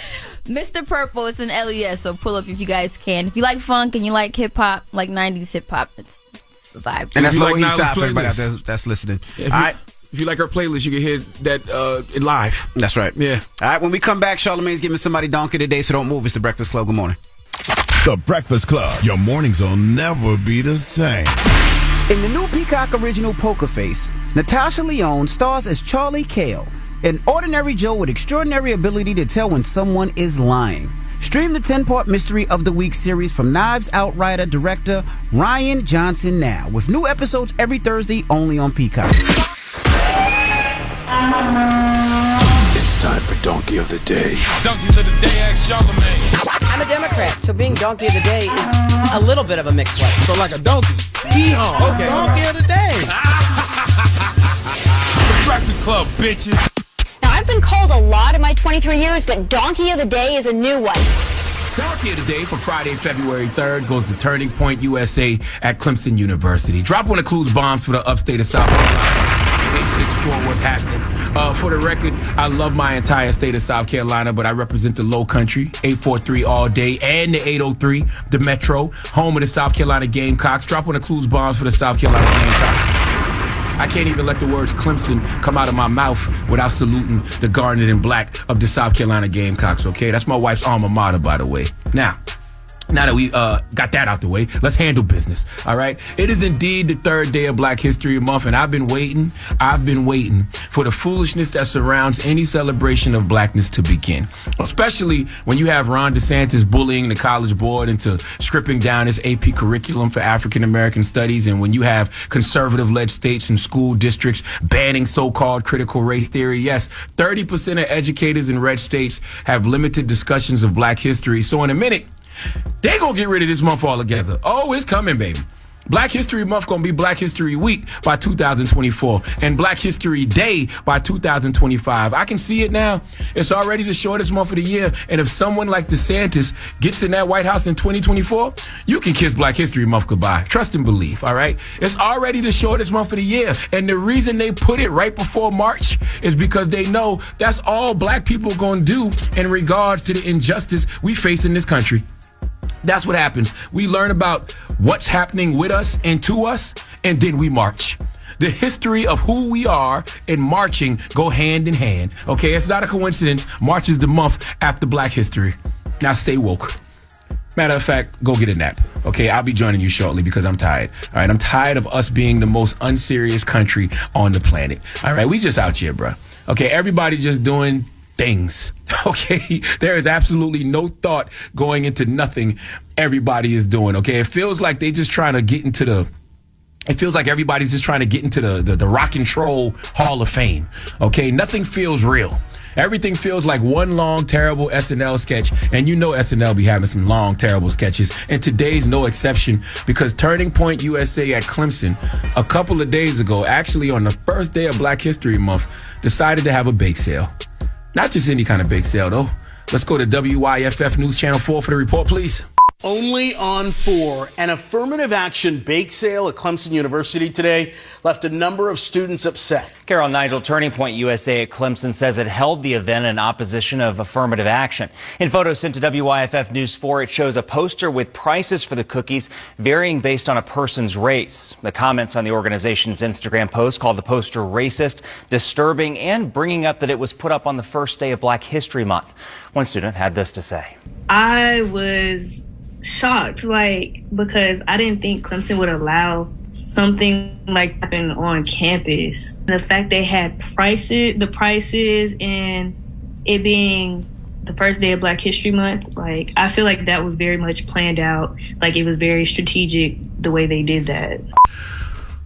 Mr. Purple, it's an LES, so pull up if you guys can. If you like funk and you like hip hop, like 90s hip hop, it's, it's the vibe. And that's If you Lower like East Side Nyla's for everybody out there that's listening. If All you, right. if you like her playlist, you can hear that uh, in live. That's right. Yeah. All right, when we come back, Charlamagne's giving somebody donkey today, so don't move. It's the Breakfast Club. Good morning. The Breakfast Club. Your mornings will never be the same. In the new Peacock original Poker Face, Natasha Lyonne stars as Charlie Cale, an ordinary Joe with extraordinary ability to tell when someone is lying. Stream the 10 part Mystery of the Week series from Knives Out writer director Rian Johnson now, with new episodes every Thursday only on Peacock. It's time for Donkey of the Day. Donkeys of the day, ask Charlamagne. I'm a Democrat, so being donkey of the day is a little bit of a mixed blessing. So like a donkey. Yeehaw. Okay. Donkey of the day. *laughs* the Breakfast Club, bitches. Lot in my 23 years, but Donkey of the Day is a new one. Donkey of the Day for Friday, February 3rd goes to Turning Point USA at Clemson University. Drop one of Clues bombs for the upstate of South Carolina. 864, what's happening? Uh, for the record, I love my entire state of South Carolina, but I represent the low country, 843 all day, and the 803, the metro, home of the South Carolina Gamecocks. Drop one of Clues bombs for the South Carolina Gamecocks. I can't even let the words Clemson come out of my mouth without saluting the garnet and black of the South Carolina Gamecocks, okay? That's my wife's alma mater, by the way. Now, now that we uh, got that out the way, let's handle business. All right. It is indeed the third day of Black History Month, and I've been waiting. I've been waiting for the foolishness that surrounds any celebration of blackness to begin. Especially when you have Ron DeSantis bullying the College Board into stripping down its AP curriculum for African American studies, and when you have conservative-led states and school districts banning so-called critical race theory. Yes, 30% of educators in red states have limited discussions of Black history. So in a minute. They gonna get rid of this month altogether. Oh, it's coming, baby. Black History Month gonna be Black History Week by 2024 and Black History Day by 2025. I can see it now. It's already the shortest month of the year. And if someone like DeSantis gets in that White House in 2024, you can kiss Black History Month goodbye. Trust and believe, all right? It's already the shortest month of the year. And the reason they put it right before March is because they know that's all black people gonna do in regards to the injustice we face in this country. That's what happens. We learn about what's happening with us and to us, and then we march. The history of who we are and marching go hand in hand. Okay, it's not a coincidence. March is the month after Black History. Now stay woke. Matter of fact, go get a nap. Okay, I'll be joining you shortly because I'm tired. All right, I'm tired of us being the most unserious country on the planet. All right, we just out here, bro. Okay, everybody just doing things. *laughs* Okay, there is absolutely no thought going into nothing everybody is doing. Okay, it feels like they just trying to get into the. It feels like everybody's just trying to get into the, the the rock and roll Hall of Fame. Okay, nothing feels real. Everything feels like one long, terrible SNL sketch, and you know SNL be having some long, terrible sketches. And today's no exception because Turning Point USA at Clemson, a couple of days ago, actually on the first day of Black History Month, decided to have a bake sale. Not just any kind of bake sale, though. Let's go to WYFF News Channel 4 for the report, please. Only on four. An affirmative action bake sale at Clemson University today left a number of students upset. Carol Nigel, Turning Point USA at Clemson says it held the event in opposition of affirmative action. In photos sent to WYFF News 4, it shows a poster with prices for the cookies varying based on a person's race. The comments on the organization's Instagram post called the poster racist, disturbing, and bringing up that it was put up on the first day of Black History Month. One student had this to say. I was shocked, like, because I didn't think Clemson would allow something like happen on campus. The fact they had prices, the prices, and it being the first day of Black History Month, like, I feel like that was very much planned out. Like, it was very strategic the way they did that.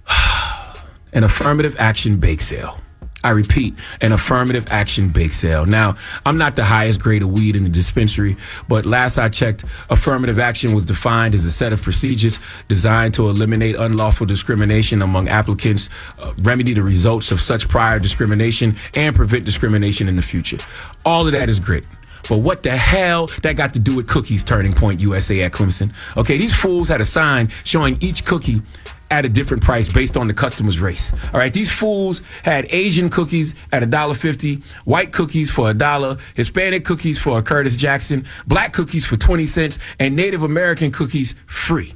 *sighs* An affirmative action bake sale. I repeat, an affirmative action bake sale. Now, I'm not the highest grade of weed in the dispensary, but last I checked, affirmative action was defined as a set of procedures designed to eliminate unlawful discrimination among applicants, uh, remedy the results of such prior discrimination, and prevent discrimination in the future. All of that is great. But what the hell that got to do with cookies turning point USA at Clemson? Okay, these fools had a sign showing each cookie at a different price based on the customer's race. All right, these fools had Asian cookies at a dollar fifty, white cookies for a dollar, Hispanic cookies for a Curtis Jackson, black cookies for twenty cents, and Native American cookies free.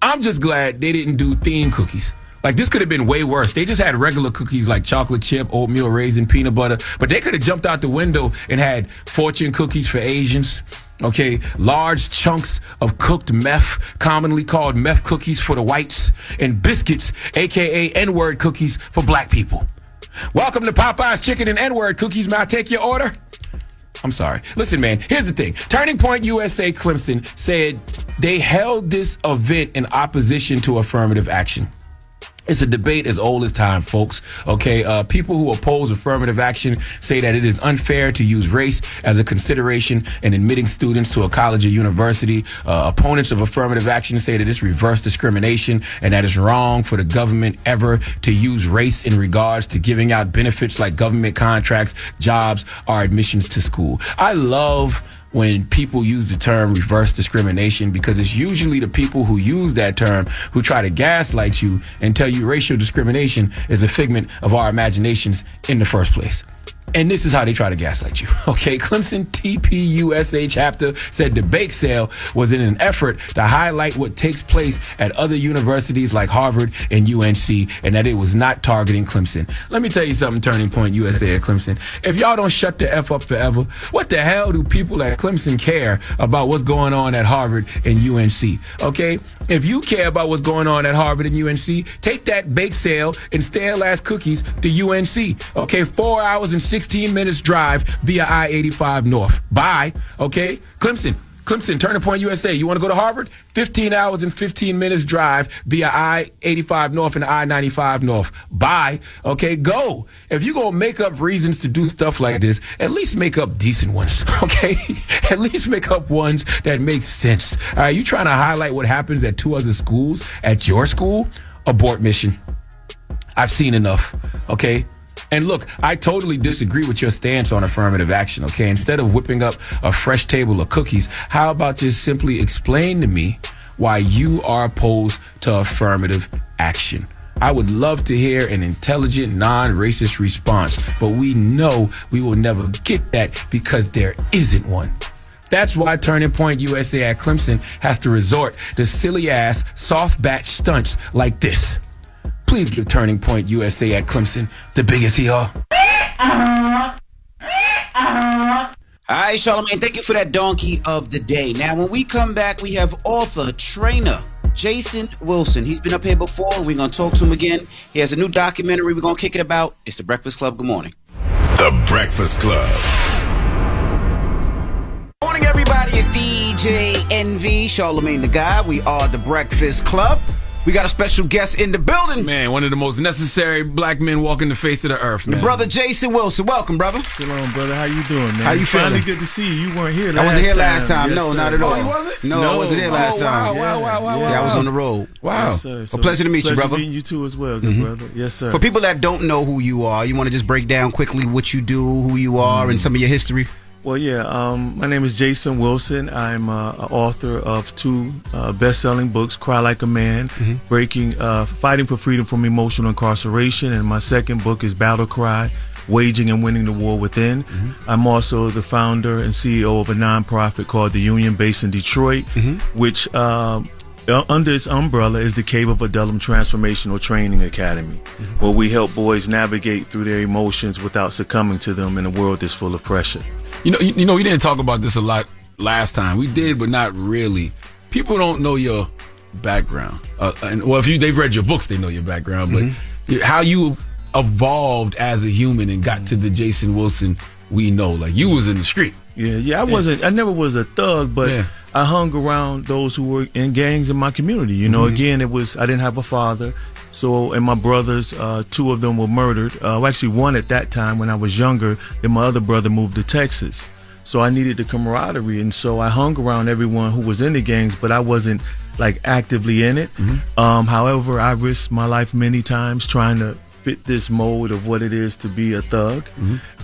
I'm just glad they didn't do theme cookies. Like this could have been way worse. They just had regular cookies like chocolate chip, oatmeal raisin, peanut butter, but they could have jumped out the window and had fortune cookies for Asians. Okay, large chunks of cooked meth, commonly called meth cookies for the whites, and biscuits, aka N-word cookies for black people. Welcome to Popeye's Chicken and N-word cookies. May I take your order? I'm sorry. Listen, man, here's the thing. Turning Point USA Clemson said they held this event in opposition to affirmative action. It's a debate as old as time, folks. Okay, uh, people who oppose affirmative action say that it is unfair to use race as a consideration in admitting students to a college or university. Uh, opponents of affirmative action say that it's reverse discrimination and that it's wrong for the government ever to use race in regards to giving out benefits like government contracts, jobs, or admissions to school. I love when people use the term reverse discrimination because it's usually the people who use that term who try to gaslight you and tell you racial discrimination is a figment of our imaginations in the first place. And this is how they try to gaslight you. *laughs* Okay, Clemson TPUSA chapter said the bake sale was in an effort to highlight what takes place at other universities like Harvard and UNC and that it was not targeting Clemson. Let me tell you something, Turning Point USA at Clemson. If y'all don't shut the F up forever, what the hell do people at Clemson care about what's going on at Harvard and UNC? Okay? If you care about what's going on at Harvard and UNC, take that bake sale and stale ass cookies to UNC. Okay, four hours and 16 minutes drive via I 85 North. Bye. Okay, Clemson. Clemson, Turning Point USA. You want to go to Harvard? 15 hours and 15 minutes drive via I 85 North and I 95 North. Bye. Okay, go. If you're going to make up reasons to do stuff like this, at least make up decent ones. *laughs* Okay? at least make up ones that make sense. All right, you trying to highlight what happens at two other schools at your school? Abort mission. I've seen enough. Okay? And look, I totally disagree with your stance on affirmative action, okay? Instead of whipping up a fresh table of cookies, how about just simply explain to me why you are opposed to affirmative action? I would love to hear an intelligent, non racist response, but we know we will never get that because there isn't one. That's why Turning Point USA at Clemson has to resort to silly ass, soft batch stunts like this. Please give Turning Point USA at Clemson the biggest ER. All right, Charlamagne, thank you for that donkey of the day. Now, when we come back, we have author, trainer, Jason Wilson. He's been up here before. and We're going to talk to him again. He has a new documentary we're going to kick it about. It's The Breakfast Club. Good morning. The Breakfast Club. Morning, everybody. It's DJ Envy, Charlamagne the Guy. We are The Breakfast Club. We got a special guest in the building. Man, one of the most necessary black men walking the face of the earth, man. Brother Jason Wilson. Welcome, brother. Shalom, brother. How you doing, man? How you Finally feeling? good to see you. You weren't here last I wasn't here time. last time. Yes, no, sir. not at all. Oh, you wasn't? No, I wasn't here last Oh, time. wow, wow, wow, Yeah, I was on the road. Wow. Yes, sir. A pleasure to meet you, brother. meeting you too as well, good Mhm. brother. Yes, sir. For people that don't know who you are, you want to just break down quickly what you do, who you are, and some of your history? Well, yeah. Um, my name is Jason Wilson. I'm uh, an author of two uh, best-selling books: "Cry Like a Man," Mm-hmm. "Breaking," uh, "Fighting for Freedom from Emotional Incarceration," and my second book is "Battle Cry." Waging and winning the war within. Mm-hmm. I'm also the founder and CEO of a nonprofit called the Union, based in Detroit, Mm-hmm. which uh, under its umbrella is the Cave of Adullam Transformational Training Academy, Mm-hmm. where we help boys navigate through their emotions without succumbing to them in a world that's full of pressure. You know, you, you know, we didn't talk about this a lot last time. We did, but not really. People don't know your background. Uh, and well, if you they've read your books, they know your background. But Mm-hmm. how you evolved as a human and got to the Jason Wilson we know, like you was in the street. Yeah, yeah. I wasn't. I never was a thug, but Yeah. I hung around those who were in gangs in my community. You know, Mhm. again, it was I didn't have a father, so and my brothers, uh, two of them were murdered. Uh, actually, one at that time when I was younger. Then my other brother moved to Texas, so I needed the camaraderie, and so I hung around everyone who was in the gangs, but I wasn't like actively in it. Um, however, I risked my life many times trying to fit this mold of what it is to be a thug.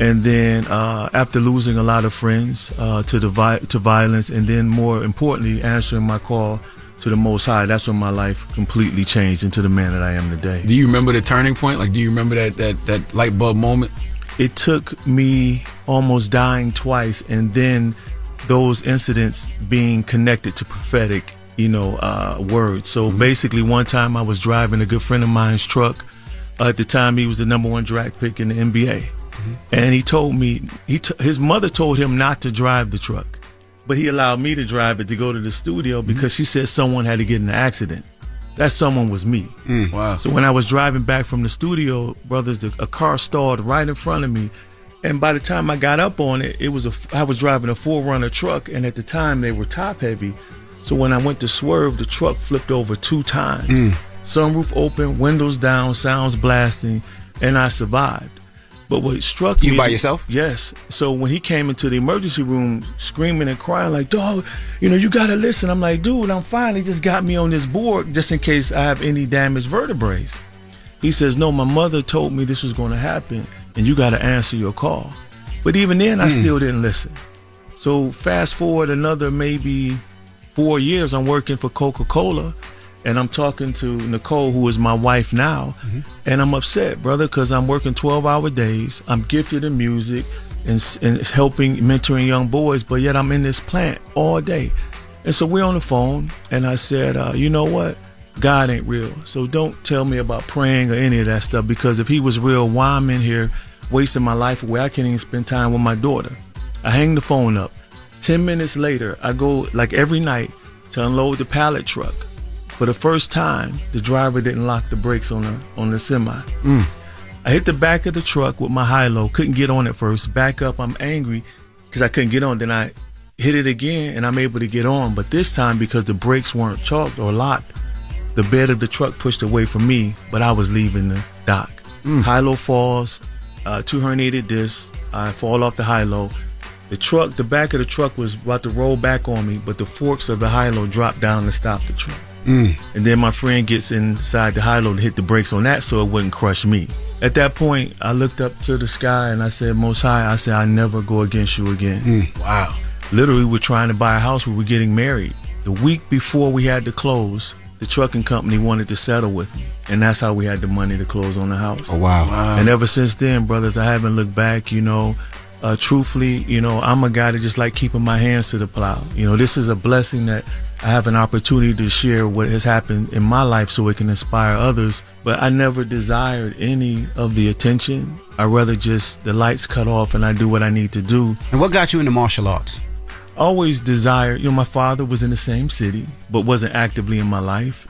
And then uh, after losing a lot of friends uh, to the vi- to violence, and then more importantly, answering my call to the Most High, that's when my life completely changed into the man that I am today. Do you remember the turning point? Like, do you remember that that that light bulb moment? It took me almost dying twice, and then those incidents being connected to prophetic, you know, uh, words. So basically, one time I was driving a good friend of mine's truck. At the time, he was the number one draft pick in the NBA, and he told me he t- his mother told him not to drive the truck, but he allowed me to drive it to go to the studio because she said someone had to get in an accident. That someone was me. Wow. So when I was driving back from the studio, brothers, the, a car stalled right in front of me, and by the time I got up on it, it was a I was driving a four runner truck, and at the time they were top heavy. So when I went to swerve, the truck flipped over two times. Mm. Sunroof open, windows down, sounds blasting, and I survived. But what struck You me by is- yourself? Yes. So when he came into the emergency room screaming and crying like, "Dog, you know you gotta listen," I'm like, "Dude, I'm fine. Just got me on this board just in case I have any damaged vertebrae." He says, "No, my mother told me this was going to happen, and you got to answer your call." But even then, I Hmm. still didn't listen. So fast forward another maybe four years, I'm working for Coca Cola, and I'm talking to Nicole, who is my wife now, and I'm upset, brother, because I'm working 12 hour days. I'm gifted in music and, and helping, mentoring young boys, but yet I'm in this plant all day. And so we're on the phone, and I said, uh, you know what? God ain't real. So don't tell me about praying or any of that stuff because if he was real, why I'm in here wasting my life away? I can't even spend time with my daughter. I hang the phone up. 10 minutes later, I go like every night to unload the pallet truck. For the first time, the driver didn't lock the brakes on the on the semi. I hit the back of the truck with my high low. Couldn't get on at first. Back up, I'm angry because I couldn't get on. Then I hit it again and I'm able to get on. But this time, because the brakes weren't chalked or locked, the bed of the truck pushed away from me, but I was leaving the dock. High low falls, uh, two herniated discs. I fall off the high low. The truck, the back of the truck was about to roll back on me, but the forks of the high low dropped down to stop the truck. Mm. And then my friend gets inside the high low to hit the brakes on that so it wouldn't crush me. At that point, I looked up to the sky and I said, Most High, I said, I never go against you again. Mm. Wow. Literally, we're trying to buy a house. We were getting married. The week before we had to close, the trucking company wanted to settle with me. And that's how we had the money to close on the house. Oh, wow. And ever since then, brothers, I haven't looked back. You know, uh, truthfully, you know, I'm a guy that just like keeping my hands to the plow. You know, this is a blessing that I have an opportunity to share what has happened in my life so it can inspire others. But I never desired any of the attention. I rather just the lights cut off and I do what I need to do. And what got you into martial arts? Always desired, you know, my father was in the same city, but wasn't actively in my life.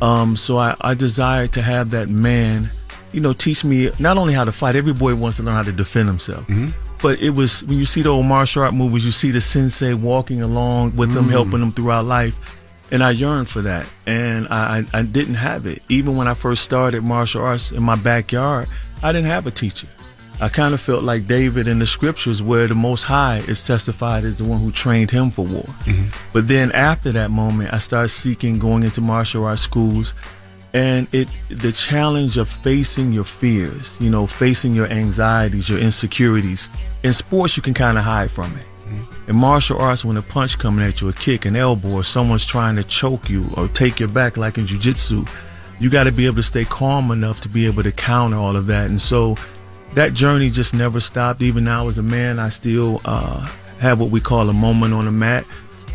Um, so I, I desired to have that man, you know, teach me not only how to fight. Every boy wants to learn how to defend himself. But it was when you see the old martial art movies, you see the sensei walking along with them, Mm. helping them throughout life. And I yearned for that. And I, I, I didn't have it. Even when I first started martial arts in my backyard, I didn't have a teacher. I kind of felt like David in the scriptures where the Most High is testified as the one who trained him for war. But then after that moment, I started seeking going into martial arts schools and it the challenge of facing your fears, you know, facing your anxieties, your insecurities. In sports, you can kind of hide from it. In martial arts, when a punch coming at you, a kick, an elbow, or someone's trying to choke you or take your back, like in jujitsu, you got to be able to stay calm enough to be able to counter all of that. And so, that journey just never stopped. Even now, as a man, I still uh, have what we call a moment on the mat.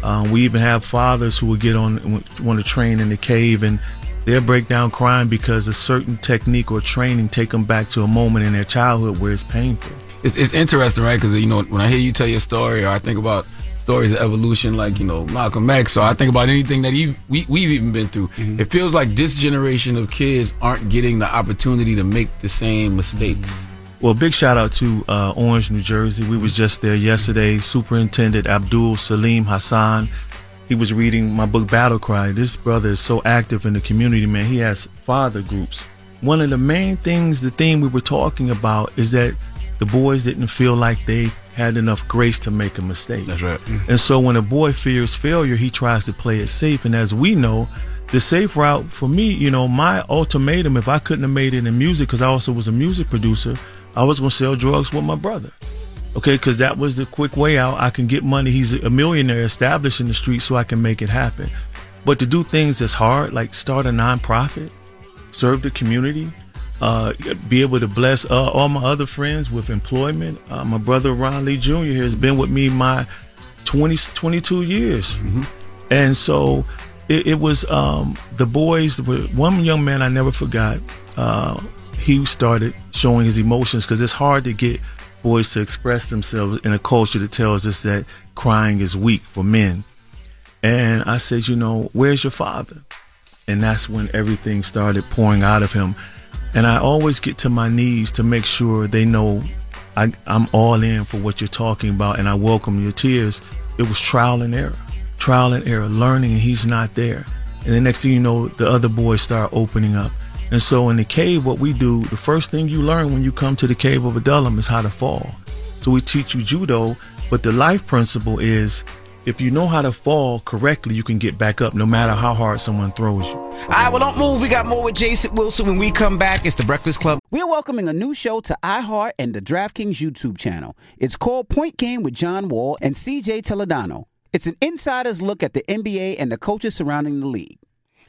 Uh, we even have fathers who will get on, want to train in the cave, and they'll break down crying because a certain technique or training take them back to a moment in their childhood where it's painful. It's, it's interesting, right? Because you know, when I hear you tell your story, or I think about stories of evolution, like you know Malcolm X, or I think about anything that he, we we've even been through. It feels like this generation of kids aren't getting the opportunity to make the same mistakes. Well, big shout out to uh, Orange, New Jersey. We was just there yesterday. Superintendent Abdul Salim Hassan. He was reading my book Battle Cry. This brother is so active in the community, man. He has father groups. One of the main things, the theme we were talking about is that the boys didn't feel like they had enough grace to make a mistake. That's right. Mm. And so when a boy fears failure, he tries to play it safe. And as we know, the safe route for me, you know, my ultimatum, if I couldn't have made it in music, because I also was a music producer, I was going to sell drugs with my brother. Okay, because that was the quick way out. I can get money. He's a millionaire established in the street, so I can make it happen. But to do things that's hard, like start a nonprofit, serve the community, uh, be able to bless uh, all my other friends with employment. Uh, my brother Ron Lee Jr. has been with me my 20, 22 years. And so it, it was um, the boys. One young man I never forgot. Uh, he started showing his emotions because it's hard to get boys to express themselves in a culture that tells us that crying is weak for men. And I said, you know, where's your father? And that's when everything started pouring out of him. And I always get to my knees to make sure they know I, I'm all in for what you're talking about and I welcome your tears. It was trial and error, trial and error, learning, and he's not there. And the next thing you know, the other boys start opening up. And so in the cave, what we do, the first thing you learn when you come to the cave of Adullam is how to fall. So we teach you judo, but the life principle is if you know how to fall correctly, you can get back up no matter how hard someone throws you. All right, well, don't move. We got more with Jason Wilson when we come back. It's the Breakfast Club. We're welcoming a new show to iHeart and the DraftKings YouTube channel. It's called Point Game with John Wall and CJ Toledano. It's an insider's look at the NBA and the coaches surrounding the league.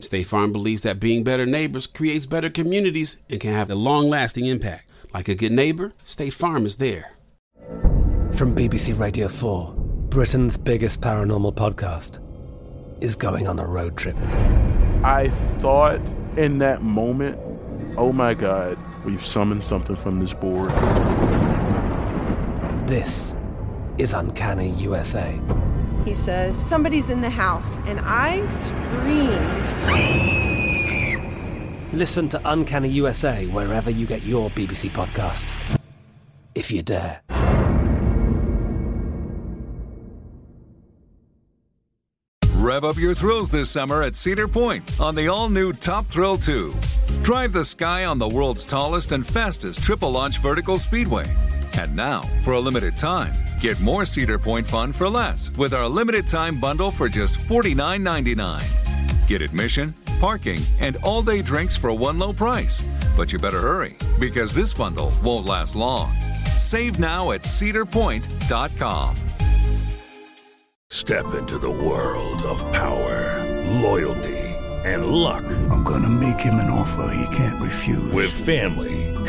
State Farm believes that being better neighbors creates better communities and can have a long lasting impact. Like a good neighbor, State Farm is there. From BBC Radio 4, Britain's biggest paranormal podcast is going on a road trip. I thought in that moment, oh my God, we've summoned something from this board. This is Uncanny USA. He says, Somebody's in the house, and I screamed. Listen to Uncanny USA wherever you get your BBC podcasts, if you dare. Rev up your thrills this summer at Cedar Point on the all new Top Thrill 2. Drive the sky on the world's tallest and fastest triple launch vertical speedway. And now, for a limited time, get more Cedar Point fun for less with our limited time bundle for just $49.99. Get admission, parking, and all day drinks for one low price. But you better hurry because this bundle won't last long. Save now at cedarpoint.com. Step into the world of power, loyalty, and luck. I'm going to make him an offer he can't refuse. With family,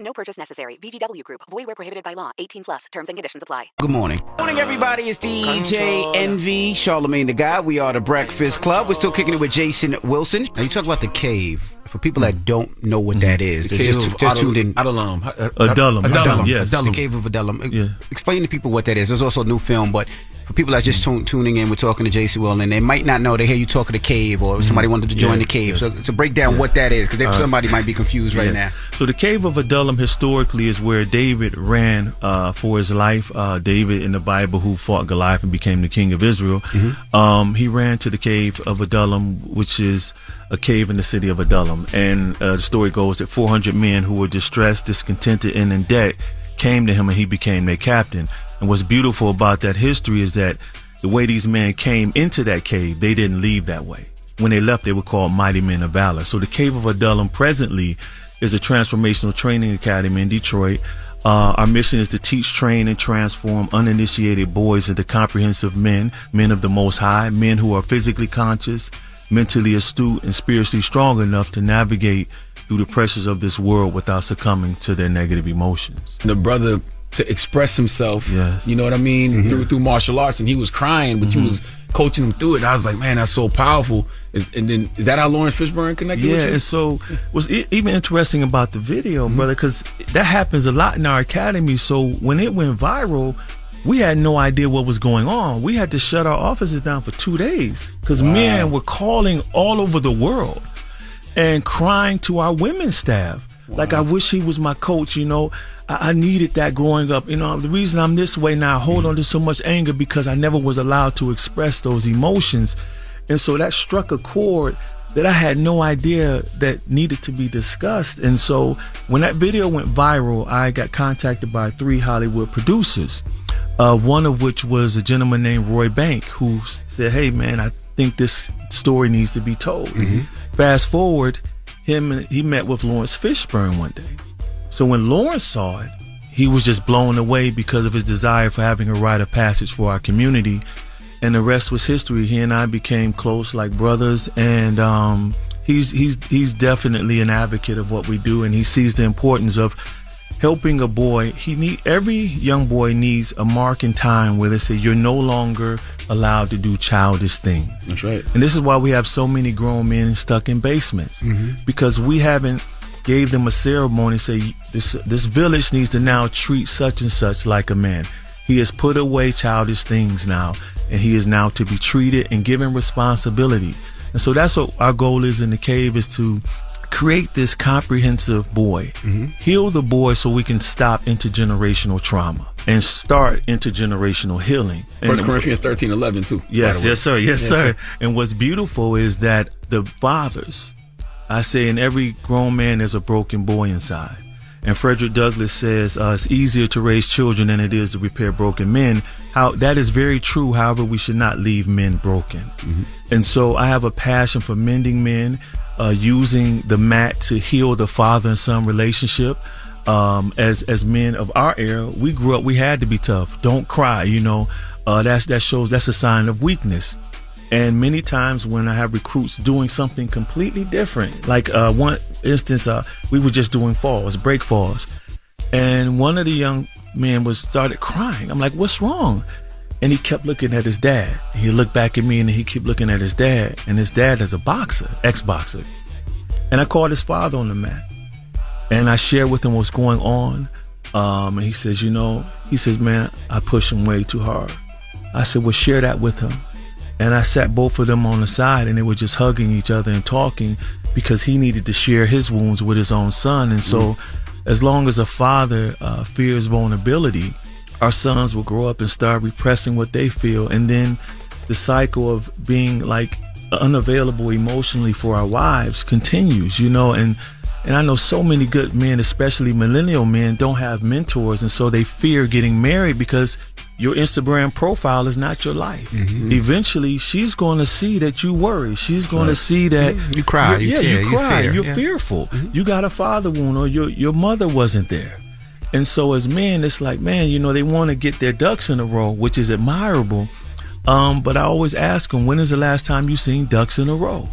No purchase necessary. VGW Group. Void where prohibited by law. 18 plus. Terms and conditions apply. Good morning. Good morning, everybody. It's DJ Envy, Charlamagne the Guy. We are the Breakfast Club. We're still kicking it with Jason Wilson. Now, you talk about the cave. For people that don't know what that is, The they cave just, of just Adul- tuned in. Adullam. Uh, Adullam. Adullam, yes. The cave of Adullam. Yeah. Explain to people what that is. There's also a new film, but for people that just tune, tuning in, we're talking to JC Will, and they might not know. They hear you talk of the cave, or somebody wanted to join Yeah, the cave. yes. So to break down Yeah. what that is, because All right. somebody might be confused right Yeah. now. So the cave of Adullam historically is where David ran uh, for his life. Uh, David in the Bible, who fought Goliath and became the king of Israel, um, he ran to the cave of Adullam, which is a cave in the city of Adullam. And uh, the story goes that 400 men who were distressed, discontented, and in debt came to him, and he became their captain. And what's beautiful about that history is that the way these men came into that cave, they didn't leave that way when they left, they were called Mighty Men of Valor. So the Cave of Adullam presently is a transformational training academy in Detroit. Uh, our mission is to teach, train, and transform uninitiated boys into comprehensive men, men of the Most High, men who are physically conscious, mentally astute, and spiritually strong enough to navigate through the pressures of this world without succumbing to their negative emotions. the brother to express himself. Yes. You know what I mean? Through through martial arts, and he was crying, but you Mhm. was coaching him through it. I was like, man, that's so powerful. And, and then is that how Laurence Fishburne connected Yeah, with you? and so what's even interesting about the video, Mm-hmm. brother, because that happens a lot in our academy. So when it went viral, we had no idea what was going on. We had to shut our offices down for two days because men were calling all over the world and crying to our women's staff. Like, I wish he was my coach, you know. I, I needed that growing up. You know, the reason I'm this way now, I hold on to so much anger because I never was allowed to express those emotions. And so that struck a chord that I had no idea that needed to be discussed. And so when that video went viral, I got contacted by three Hollywood producers, uh, one of which was a gentleman named Roy Bank, who said, Hey, man, I think this story needs to be told. Fast forward, him he met with Laurence Fishburne one day. So when Laurence saw it, he was just blown away because of his desire for having a rite of passage for our community. And the rest was history. He and I became close like brothers and um, he's he's he's definitely an advocate of what we do and he sees the importance of helping a boy. He need every young boy needs a mark in time where they say you're no longer allowed to do childish things. That's right. And this is why we have so many grown men stuck in basements because we haven't gave them a ceremony. Say this this village needs to now treat such and such like a man. He has put away childish things now, and he is now to be treated and given responsibility. And so that's what our goal is in the cave is to create this comprehensive boy, mm-hmm. heal the boy so we can stop intergenerational trauma and start intergenerational healing. First And- Corinthians thirteen eleven too. Yes, by the way. yes, sir. Yes, sir. And what's beautiful is that the fathers, I say, in every grown man, there's a broken boy inside. And Frederick Douglass says uh, it's easier to raise children than it is to repair broken men. How that is very true. However, we should not leave men broken. And so I have a passion for mending men, uh, using the mat to heal the father and son relationship. Um, as as men of our era, we grew up. We had to be tough. Don't cry. You know, uh, that's that shows that's a sign of weakness. And many times when I have recruits doing something completely different, like uh, one instance, uh, we were just doing falls, break falls, and one of the young men was started crying. I'm like, "What's wrong?" And he kept looking at his dad. He looked back at me, and he kept looking at his dad. And his dad is a boxer, ex-boxer. And I called his father on the mat, and I shared with him what's going on. Um, and he says, "You know," he says, "Man, I push him way too hard." I said, "Well, share that with him." And I sat both of them on the side and they were just hugging each other and talking because he needed to share his wounds with his own son. And so, as long as a father uh, fears vulnerability, our sons will grow up and start repressing what they feel. And then the cycle of being like unavailable emotionally for our wives continues, you know, and and I know so many good men, especially millennial men, don't have mentors, and so they fear getting married because your Instagram profile is not your life. Eventually, she's going to see that you worry. She's going to see that You cry, you yeah, tear, you you cry, fear, you're yeah. fearful. You got a father wound, or your your mother wasn't there. And so, as men, it's like, man, you know, they want to get their ducks in a row, which is admirable. Um, but I always ask them, when is the last time you seen ducks in a row?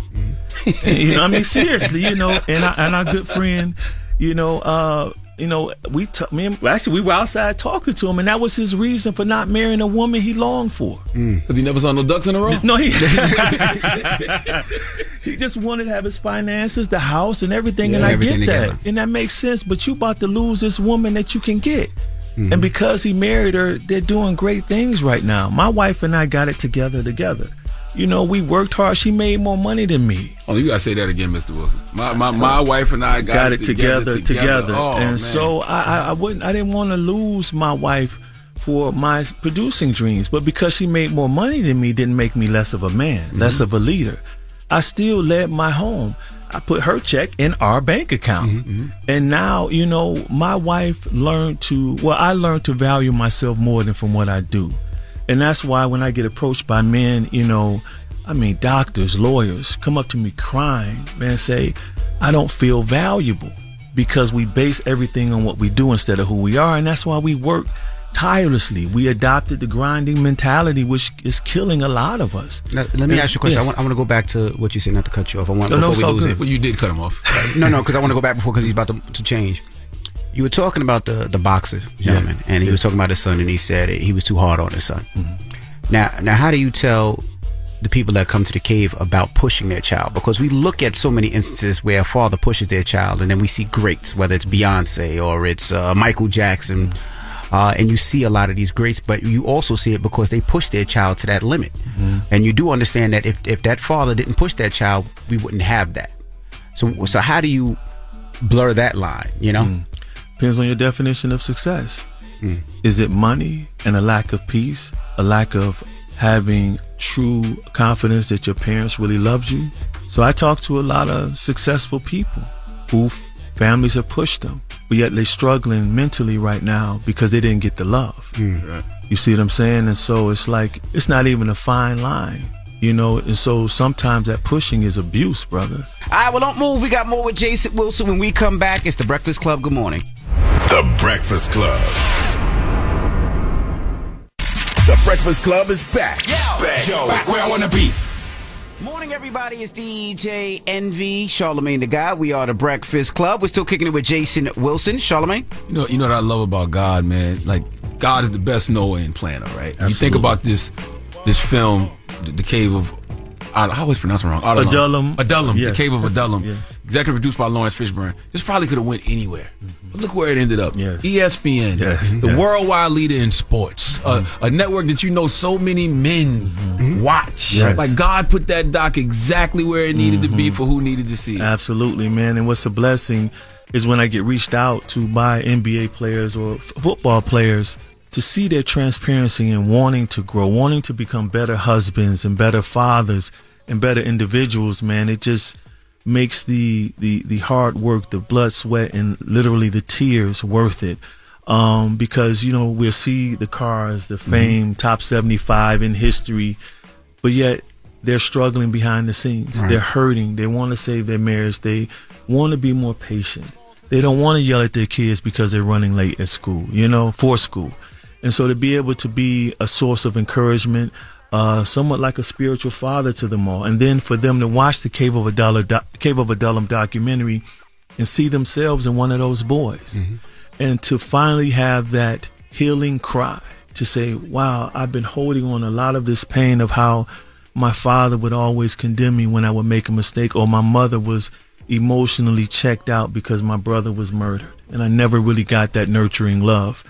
And, you know, I mean, *laughs* seriously, you know, and I, and our good friend, you know, uh, you know, we t- me and, actually we were outside talking to him, and that was his reason for not marrying a woman he longed for. Mm. Because he never saw no ducks in a row. No, he *laughs* *laughs* he just wanted to have his finances, the house, and everything, Yeah, and I get that, and that makes sense. But you about to lose this woman that you can get. Mm-hmm. And because he married her, they're doing great things right now. My wife and I got it together together. You know, we worked hard. She made more money than me. Oh, you gotta say that again, Mr. Wilson. My my, my wife and I got, got it together, together. Oh, and man. so I, I, I wouldn't, I didn't want to lose my wife for my producing dreams, but because she made more money than me, didn't make me less of a man, Mm-hmm. less of a leader. I still led my home. I put her check in our bank account. Mm-hmm, And now, you know, my wife learned to, well, I learned to value myself more than from what I do. And that's why when I get approached by men, you know, I mean, doctors, lawyers come up to me crying, man, say, I don't feel valuable because we base everything on what we do instead of who we are. And that's why we work tirelessly. We adopted the grinding mentality, which is killing a lot of us. Now, let me Yes, ask you a question. I, want, I want to go back to what you said, not to cut you off. I want No, no, before it's we all lose good. it. Well, you did cut him off. no, no, because I want to go back before because he's about to, to change. You were talking about the the boxer gentleman, and he was talking about his son, and he said he was too hard on his son. Mm-hmm. Now, now, how do you tell the people that come to the cave about pushing their child? Because we look at so many instances where a father pushes their child, and then we see greats, whether it's Beyonce or it's uh, Michael Jackson. Uh, and you see a lot of these greats, but you also see it because they push their child to that limit. And you do understand that if, if that father didn't push that child, we wouldn't have that. So, so how do you blur that line? You know, Depends on your definition of success. Mm. Is it money and a lack of peace, a lack of having true confidence that your parents really loved you? So I talk to a lot of successful people who families have pushed them, but yet they're struggling mentally right now because they didn't get the love. Mm. You see what I'm saying? And so it's like, it's not even a fine line, you know? And so sometimes that pushing is abuse, brother. All right, well, don't move. We got more with Jason Wilson when we come back. It's the Breakfast Club. Good morning. The Breakfast Club. The Breakfast Club is back. Back, yo, back where I wanna be. Morning, everybody. It's DJ Envy, Charlamagne the Guy. We are the Breakfast Club. We're still kicking it with Jason Wilson. Charlamagne? You know, you know what I love about God, man. Like God is the best Noah planner, right? You think about this, this film, the, the Cave of. I, always pronounce it wrong. Adullam. Adullam. Yes, the Cave of Adullam. yeah. Executive produced by Laurence Fishburne. This probably could have went anywhere. But look where it ended up. Yes. ESPN, Yes. the Yes. worldwide leader in sports, a mm-hmm. a network that you know so many men mm-hmm. watch. Yes. Like God put that doc exactly where it needed to be for who needed to see it. Absolutely, man. And what's a blessing is when I get reached out to by NBA players or f- football players to see their transparency and wanting to grow, wanting to become better husbands and better fathers and better individuals, man. It just makes the, the, the hard work, the blood, sweat, and literally the tears worth it. Um, because, you know, we'll see the cars, the fame, top 75 in history, but yet they're struggling behind the scenes. Right. They're hurting. They want to save their marriage. They want to be more patient. They don't want to yell at their kids because they're running late at school, you know, for school. And so to be able to be a source of encouragement, uh, somewhat like a spiritual father to them all, and then for them to watch the Cave of Adullam, doc- Cave of Adullam documentary and see themselves in one of those boys, and to finally have that healing cry to say, "Wow, I've been holding on a lot of this pain of how my father would always condemn me when I would make a mistake, or my mother was emotionally checked out because my brother was murdered, and I never really got that nurturing love."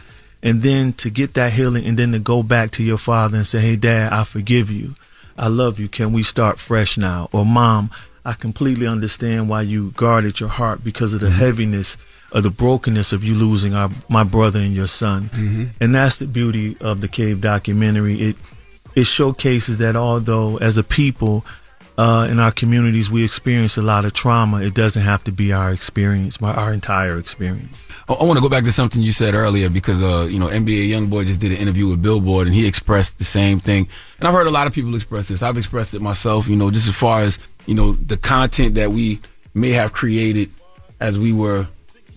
And then to get that healing, and then to go back to your father and say, "Hey, Dad, I forgive you. I love you. Can we start fresh now?" Or, "Mom, I completely understand why you guarded your heart because of the heaviness." Of the brokenness of you losing our, my brother and your son, and that's the beauty of the cave documentary. It it showcases that although as a people uh, in our communities we experience a lot of trauma, it doesn't have to be our experience, my our entire experience. I, I want to go back to something you said earlier because uh, you know NBA YoungBoy just did an interview with Billboard and he expressed the same thing. And I've heard a lot of people express this. I've expressed it myself. You know, just as far as you know, the content that we may have created as we were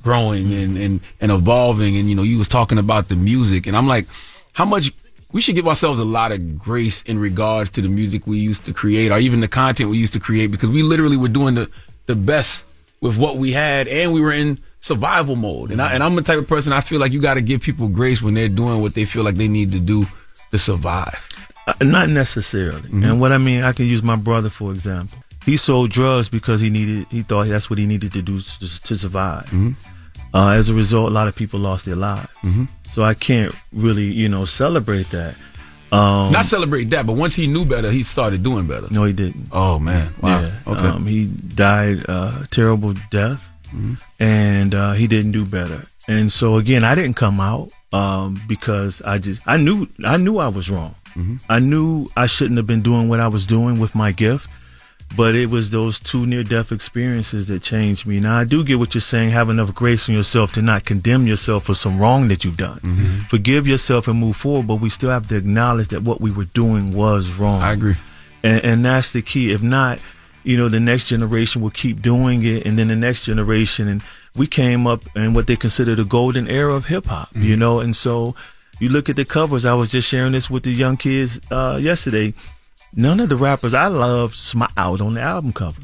growing and and and evolving. And you know, you was talking about the music, and I'm like, how much. We should give ourselves a lot of grace in regards to the music we used to create, or even the content we used to create, because we literally were doing the, the best with what we had, and we were in survival mode. And I and I'm the type of person I feel like you got to give people grace when they're doing what they feel like they need to do to survive. Uh, not necessarily. And what I mean, I can use my brother for example. He sold drugs because he needed. He thought that's what he needed to do to, to survive. Uh, as a result, a lot of people lost their lives. so I can't really you know celebrate that. Um, Not celebrate that, but once he knew better, he started doing better. no, he didn't. Oh man, wow. Yeah. Okay. Um, he died uh, a terrible death, and uh, he didn't do better. And so again, I didn't come out um, because I just I knew I knew I was wrong. I knew I shouldn't have been doing what I was doing with my gift. But it was those two near death experiences that changed me. Now I do get what you're saying. Have enough grace in yourself to not condemn yourself for some wrong that you've done. Forgive yourself and move forward. But we still have to acknowledge that what we were doing was wrong. I agree, and, and that's the key. If not, you know, the next generation will keep doing it, and then the next generation. And we came up in what they consider the golden era of hip hop. You know, and so you look at the covers. I was just sharing this with the young kids uh, yesterday none of the rappers I loved smiled on the album cover.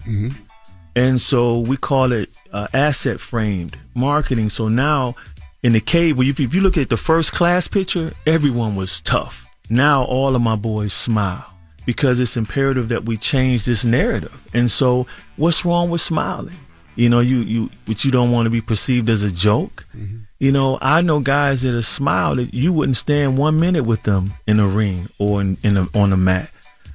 And so we call it uh, asset framed marketing. So now in the cave, if, if you look at the first class picture, everyone was tough. Now all of my boys smile because it's imperative that we change this narrative. And so what's wrong with smiling? You know, you, you, but you don't want to be perceived as a joke. Mm-hmm. You know, I know guys that have smiled that you wouldn't stand one minute with them in a ring or in, in a, on a mat.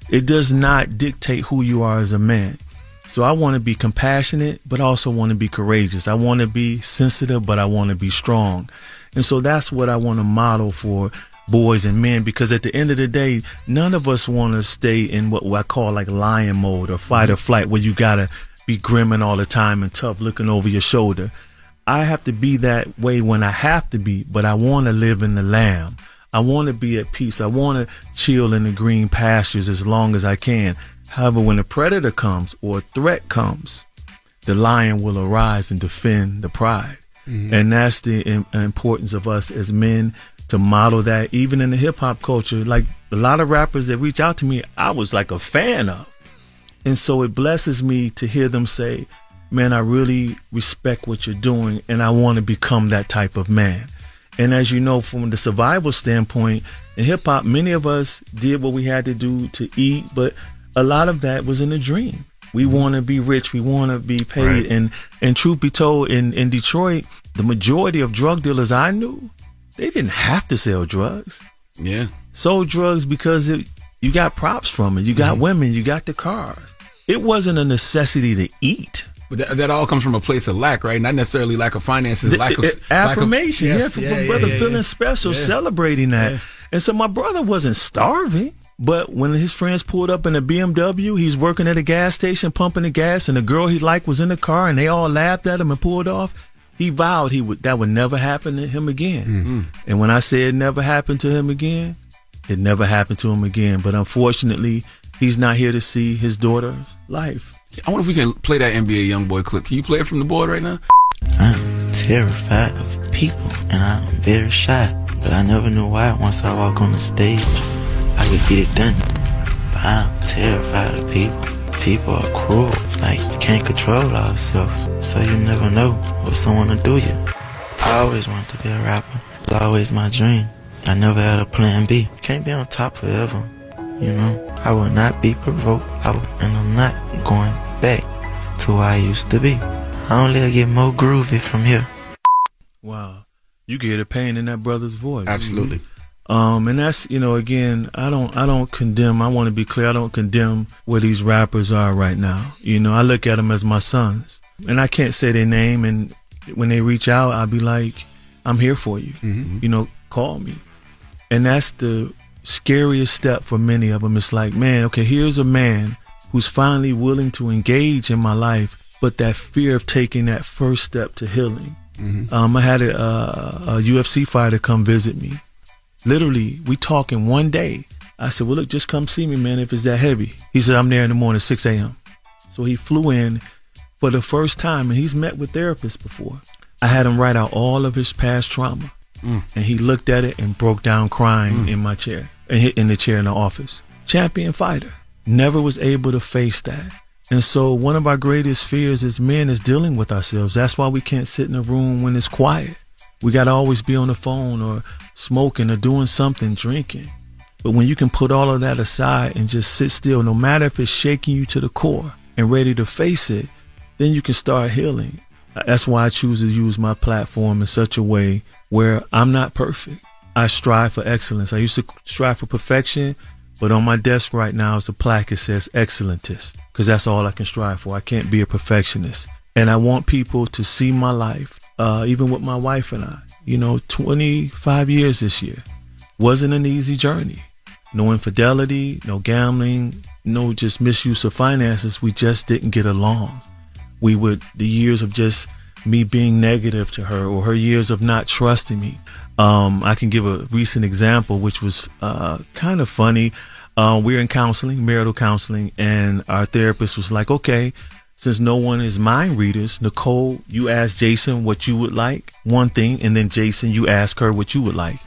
It does not dictate who you are as a man. So I want to be compassionate, but also want to be courageous. I want to be sensitive, but I want to be strong. And so that's what I want to model for boys and men because at the end of the day, none of us want to stay in what I call like lion mode or fight or flight where you got to be grimming all the time and tough looking over your shoulder. I have to be that way when I have to be, but I want to live in the lamb. I want to be at peace. I want to chill in the green pastures as long as I can. However, when a predator comes or a threat comes, the lion will arise and defend the pride. Mhm. And that's the im- importance of us as men to model that even in the hip hop culture. Like a lot of rappers that reach out to me, I was like a fan of. And so it blesses me to hear them say, man, I really respect what you're doing and I want to become that type of man. And as you know, from the survival standpoint, in hip hop, many of us did what we had to do to eat, but a lot of that was in a dream. We mm-hmm. want to be rich. We want to be paid. Right. And and truth be told, in in Detroit, the majority of drug dealers I knew, they didn't have to sell drugs. Yeah. Sold drugs because it, you got props from it. You got mm-hmm. women. You got the cars. It wasn't a necessity to eat. But that, that all comes from a place of lack, right? Not necessarily lack of finances, lack of affirmation. Eh, lack of, yeah, Yes, yeah, yeah, brother yeah, feeling special, celebrating that. And so my brother wasn't starving. But when his friends pulled up in a BMW, he's working at a gas station pumping the gas, and the girl he liked was in the car, and they all laughed at him and pulled off. He vowed he would that would never happen to him again. Mm-hmm. And when I say it never happened to him again, it never happened to him again. But unfortunately, he's not here to see his daughter's life. I wonder if we can play that NBA YoungBoy clip. Can you play it from the board right now? I'm terrified of people and I'm very shy. But I never knew why once I walk on the stage, I could get it done. But I'm terrified of people. People are cruel. It's like you can't control ourselves. So you never know what someone will do you. I always wanted to be a rapper. It's always my dream. I never had a plan B. Can't be on top forever. You know, I will not be provoked. I will, and I'm not going back to where I used to be. I only get more groovy from here. Wow. You can hear the pain in that brother's voice. Absolutely. Um, and that's you know, again, I don't I don't condemn. I want to be clear. I don't condemn where these rappers are right now. You know, I look at them as my sons, and I can't say their name. And when they reach out, I'll be like, I'm here for you. You know, call me. And that's the scariest step for many of them. It's like, man, okay, here's a man who's finally willing to engage in my life, but that fear of taking that first step to healing. Um, I had a, a, a UFC fighter come visit me. Literally, we talking one day. I said, well, look, just come see me, man, if it's that heavy. He said, I'm there in the morning, 6 a.m. So he flew in for the first time, and he's met with therapists before. I had him write out all of his past trauma, Mm. and he looked at it and broke down crying in my chair, in in the chair in the office. Champion fighter, never was able to face that. And so one of our greatest fears as men is dealing with ourselves. That's why we can't sit in a room when it's quiet. We got to always be on the phone or smoking or doing something, drinking. But when you can put all of that aside and just sit still, no matter if it's shaking you to the core and ready to face it, then you can start healing. That's why I choose to use my platform in such a way where I'm not perfect. I strive for excellence. I used to strive for perfection, but on my desk right now is a plaque that says excellentist because that's all I can strive for. I can't be a perfectionist. And I want people to see my life, uh, even with my wife and I. You know, 25 years this year wasn't an easy journey. No infidelity, no gambling, no just misuse of finances. We just didn't get along. We would, the years of just me being negative to her or her years of not trusting me. Um, I can give a recent example, which was uh, kind of funny. Uh, we are in counseling, marital counseling, and our therapist was like, okay, since no one is mind readers, Nicole, you ask Jason what you would like, one thing, and then Jason, you ask her what you would like.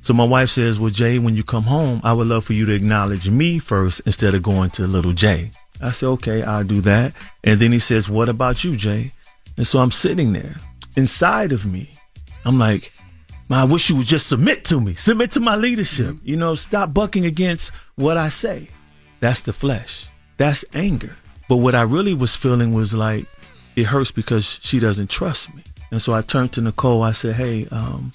So my wife says, well, Jay, when you come home, I would love for you to acknowledge me first instead of going to little Jay. I said, okay, I'll do that. And then he says, what about you, Jay? And so I'm sitting there inside of me. I'm like, I wish you would just submit to me, submit to my leadership. Mm-hmm. You know, stop bucking against what I say. That's the flesh. That's anger. But what I really was feeling was like, it hurts because she doesn't trust me. And so I turned to Nicole. I said, hey, um,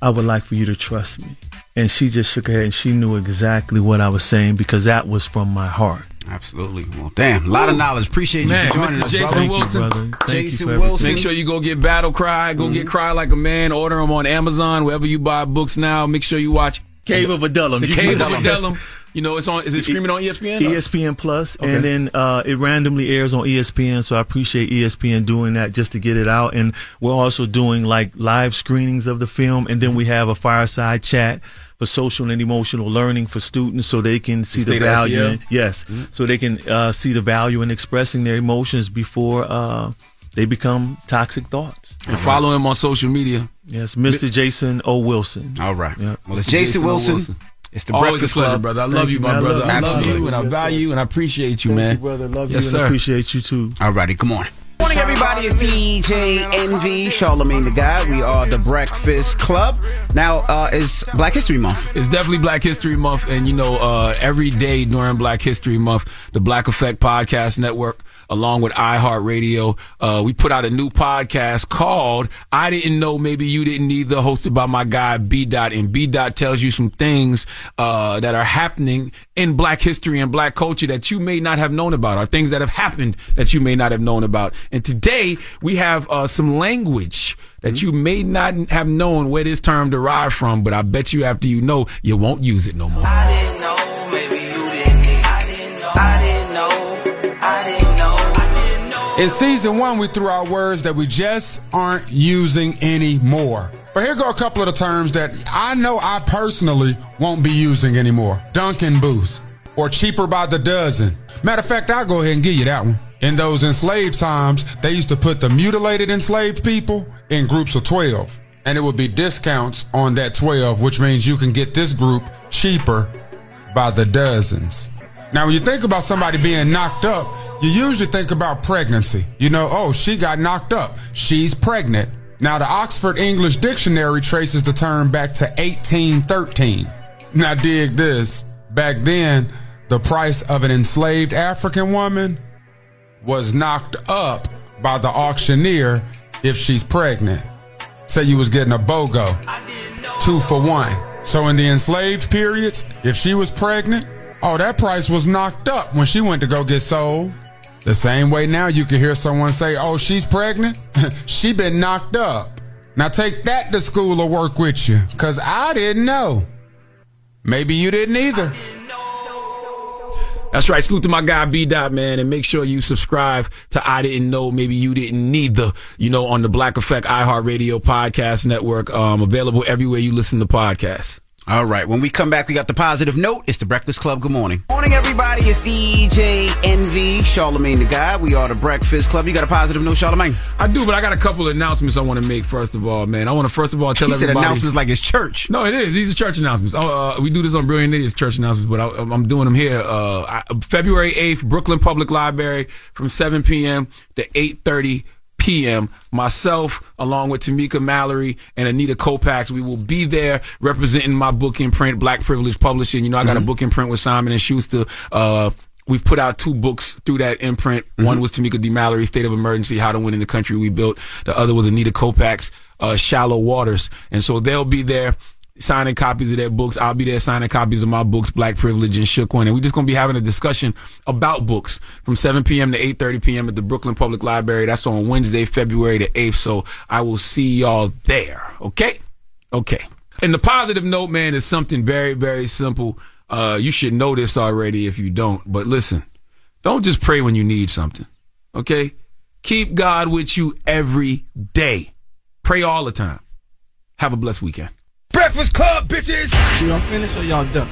I would like for you to trust me. And she just shook her head and she knew exactly what I was saying because that was from my heart. Absolutely. Well, damn, a lot of knowledge. Appreciate Man, you for joining Mr. us, Jason brother. Wilson. Thank you Jason for Wilson. Make sure you go get Battle Cry. Go get Cry Like a Man. Order them on Amazon, wherever you buy books now. Make sure you watch Cave of Adullam. The You Cave of Adullam. You know, it's on. Is it streaming on ESPN? ESPN Plus, Okay. and then uh, it randomly airs on ESPN. So I appreciate ESPN doing that just to get it out. And we're also doing like live screenings of the film, and then we have a fireside chat for social and emotional learning for students, so they can see the State value. In, yes, so they can uh, see the value in expressing their emotions before uh, they become toxic thoughts. And follow him on social media. Yes, Mr. Jason O. Wilson. All right. Yep. Well, it's Jason, O. Wilson. It's the Always Breakfast a pleasure, Club. brother. I love you, you, my man. I brother. love I love Absolutely. you, and I value you, and I appreciate you, Thank man. you, brother. Love Yes, you sir. and appreciate you too. All righty, come on. Morning, everybody. It's DJ Envy, Charlamagne the Guy. We are the Breakfast Club. Now, uh, it's Black History Month. It's definitely Black History Month, and you know, uh, every day during Black History Month, the Black Effect Podcast Network, along with iHeartRadio, uh, we put out a new podcast called "I Didn't Know, Maybe You Didn't Either," hosted by my guy B Dot, and B Dot tells you some things uh, that are happening in Black history and Black culture that you may not have known about, or things that have happened that you may not have known about. And today we have uh, some language that you may not have known where this term derived from, but I bet you after you know, you won't use it no more. In season one, we threw out words that we just aren't using anymore. But here go a couple of the terms that I know I personally won't be using anymore. Duncan Booth or cheaper by the dozen. Matter of fact, I'll go ahead and give you that one. In those enslaved times, they used to put the mutilated enslaved people in groups of 12. And it would be discounts on that 12, which means you can get this group cheaper by the dozens. Now, when you think about somebody being knocked up, you usually think about pregnancy. You know, oh, she got knocked up. She's pregnant. Now, the Oxford English Dictionary traces the term back to 1813. Now, dig this. Back then, the price of an enslaved African woman was knocked up by the auctioneer if she's pregnant. Say you was getting a BOGO, two for one. So in the enslaved periods, if she was pregnant, oh, that price was knocked up when she went to go get sold. The same way now you can hear someone say, oh, she's pregnant. *laughs* she been knocked up. Now take that to school or work with you, cause I didn't know. Maybe you didn't either. That's right. Salute to my guy B Dot, man, and make sure you subscribe to I Didn't Know, maybe you didn't neither. You know, on the Black Effect iHeartRadio Podcast Network, um, available everywhere you listen to podcasts. All right. When we come back, we got the positive note. It's the Breakfast Club. Good morning. Morning, everybody. It's DJ Envy, Charlamagne the Guy. We are the Breakfast Club. You got a positive note, Charlamagne? I do, but I got a couple of announcements I want to make. First of all, man, I want to first of all tell He said everybody announcements like it's church. No, it is. These are church announcements. Oh, uh, we do this on Brilliant Idiots church announcements, but I, I'm doing them here. Uh, I, February 8th, Brooklyn Public Library from 7 p.m. to 8:30 p.m. Myself, along with Tamika Mallory and Anita Kopacz, we will be there representing my book imprint, Black Privilege Publishing. You know, I got a book imprint with Simon and Schuster. Uh, We've put out two books through that imprint. One was Tamika D. Mallory, State of Emergency, How to Win in the Country We Built. The other was Anita Kopacz, uh, Shallow Waters. And so they'll be there signing copies of their books. I'll be there signing copies of my books, Black Privilege and Shook One. And we're just going to be having a discussion about books from 7 p.m. to 8.30 p.m. at the Brooklyn Public Library. That's on Wednesday, February the 8th. So I will see y'all there. Okay? Okay. And the positive note, man, is something very, very simple. Uh, you should know this already if you don't. But listen, don't just pray when you need something. Okay? Keep God with you every day. Pray all the time. Have a blessed weekend. Breakfast Club, bitches! Y'all finished or y'all done?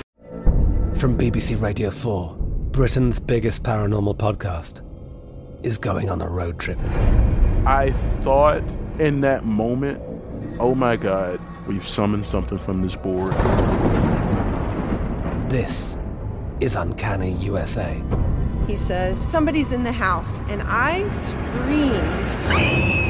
From BBC Radio 4, Britain's biggest paranormal podcast is going on a road trip. I thought in that moment, oh my God, we've summoned something from this board. This is Uncanny USA. He says, Somebody's in the house, and I screamed.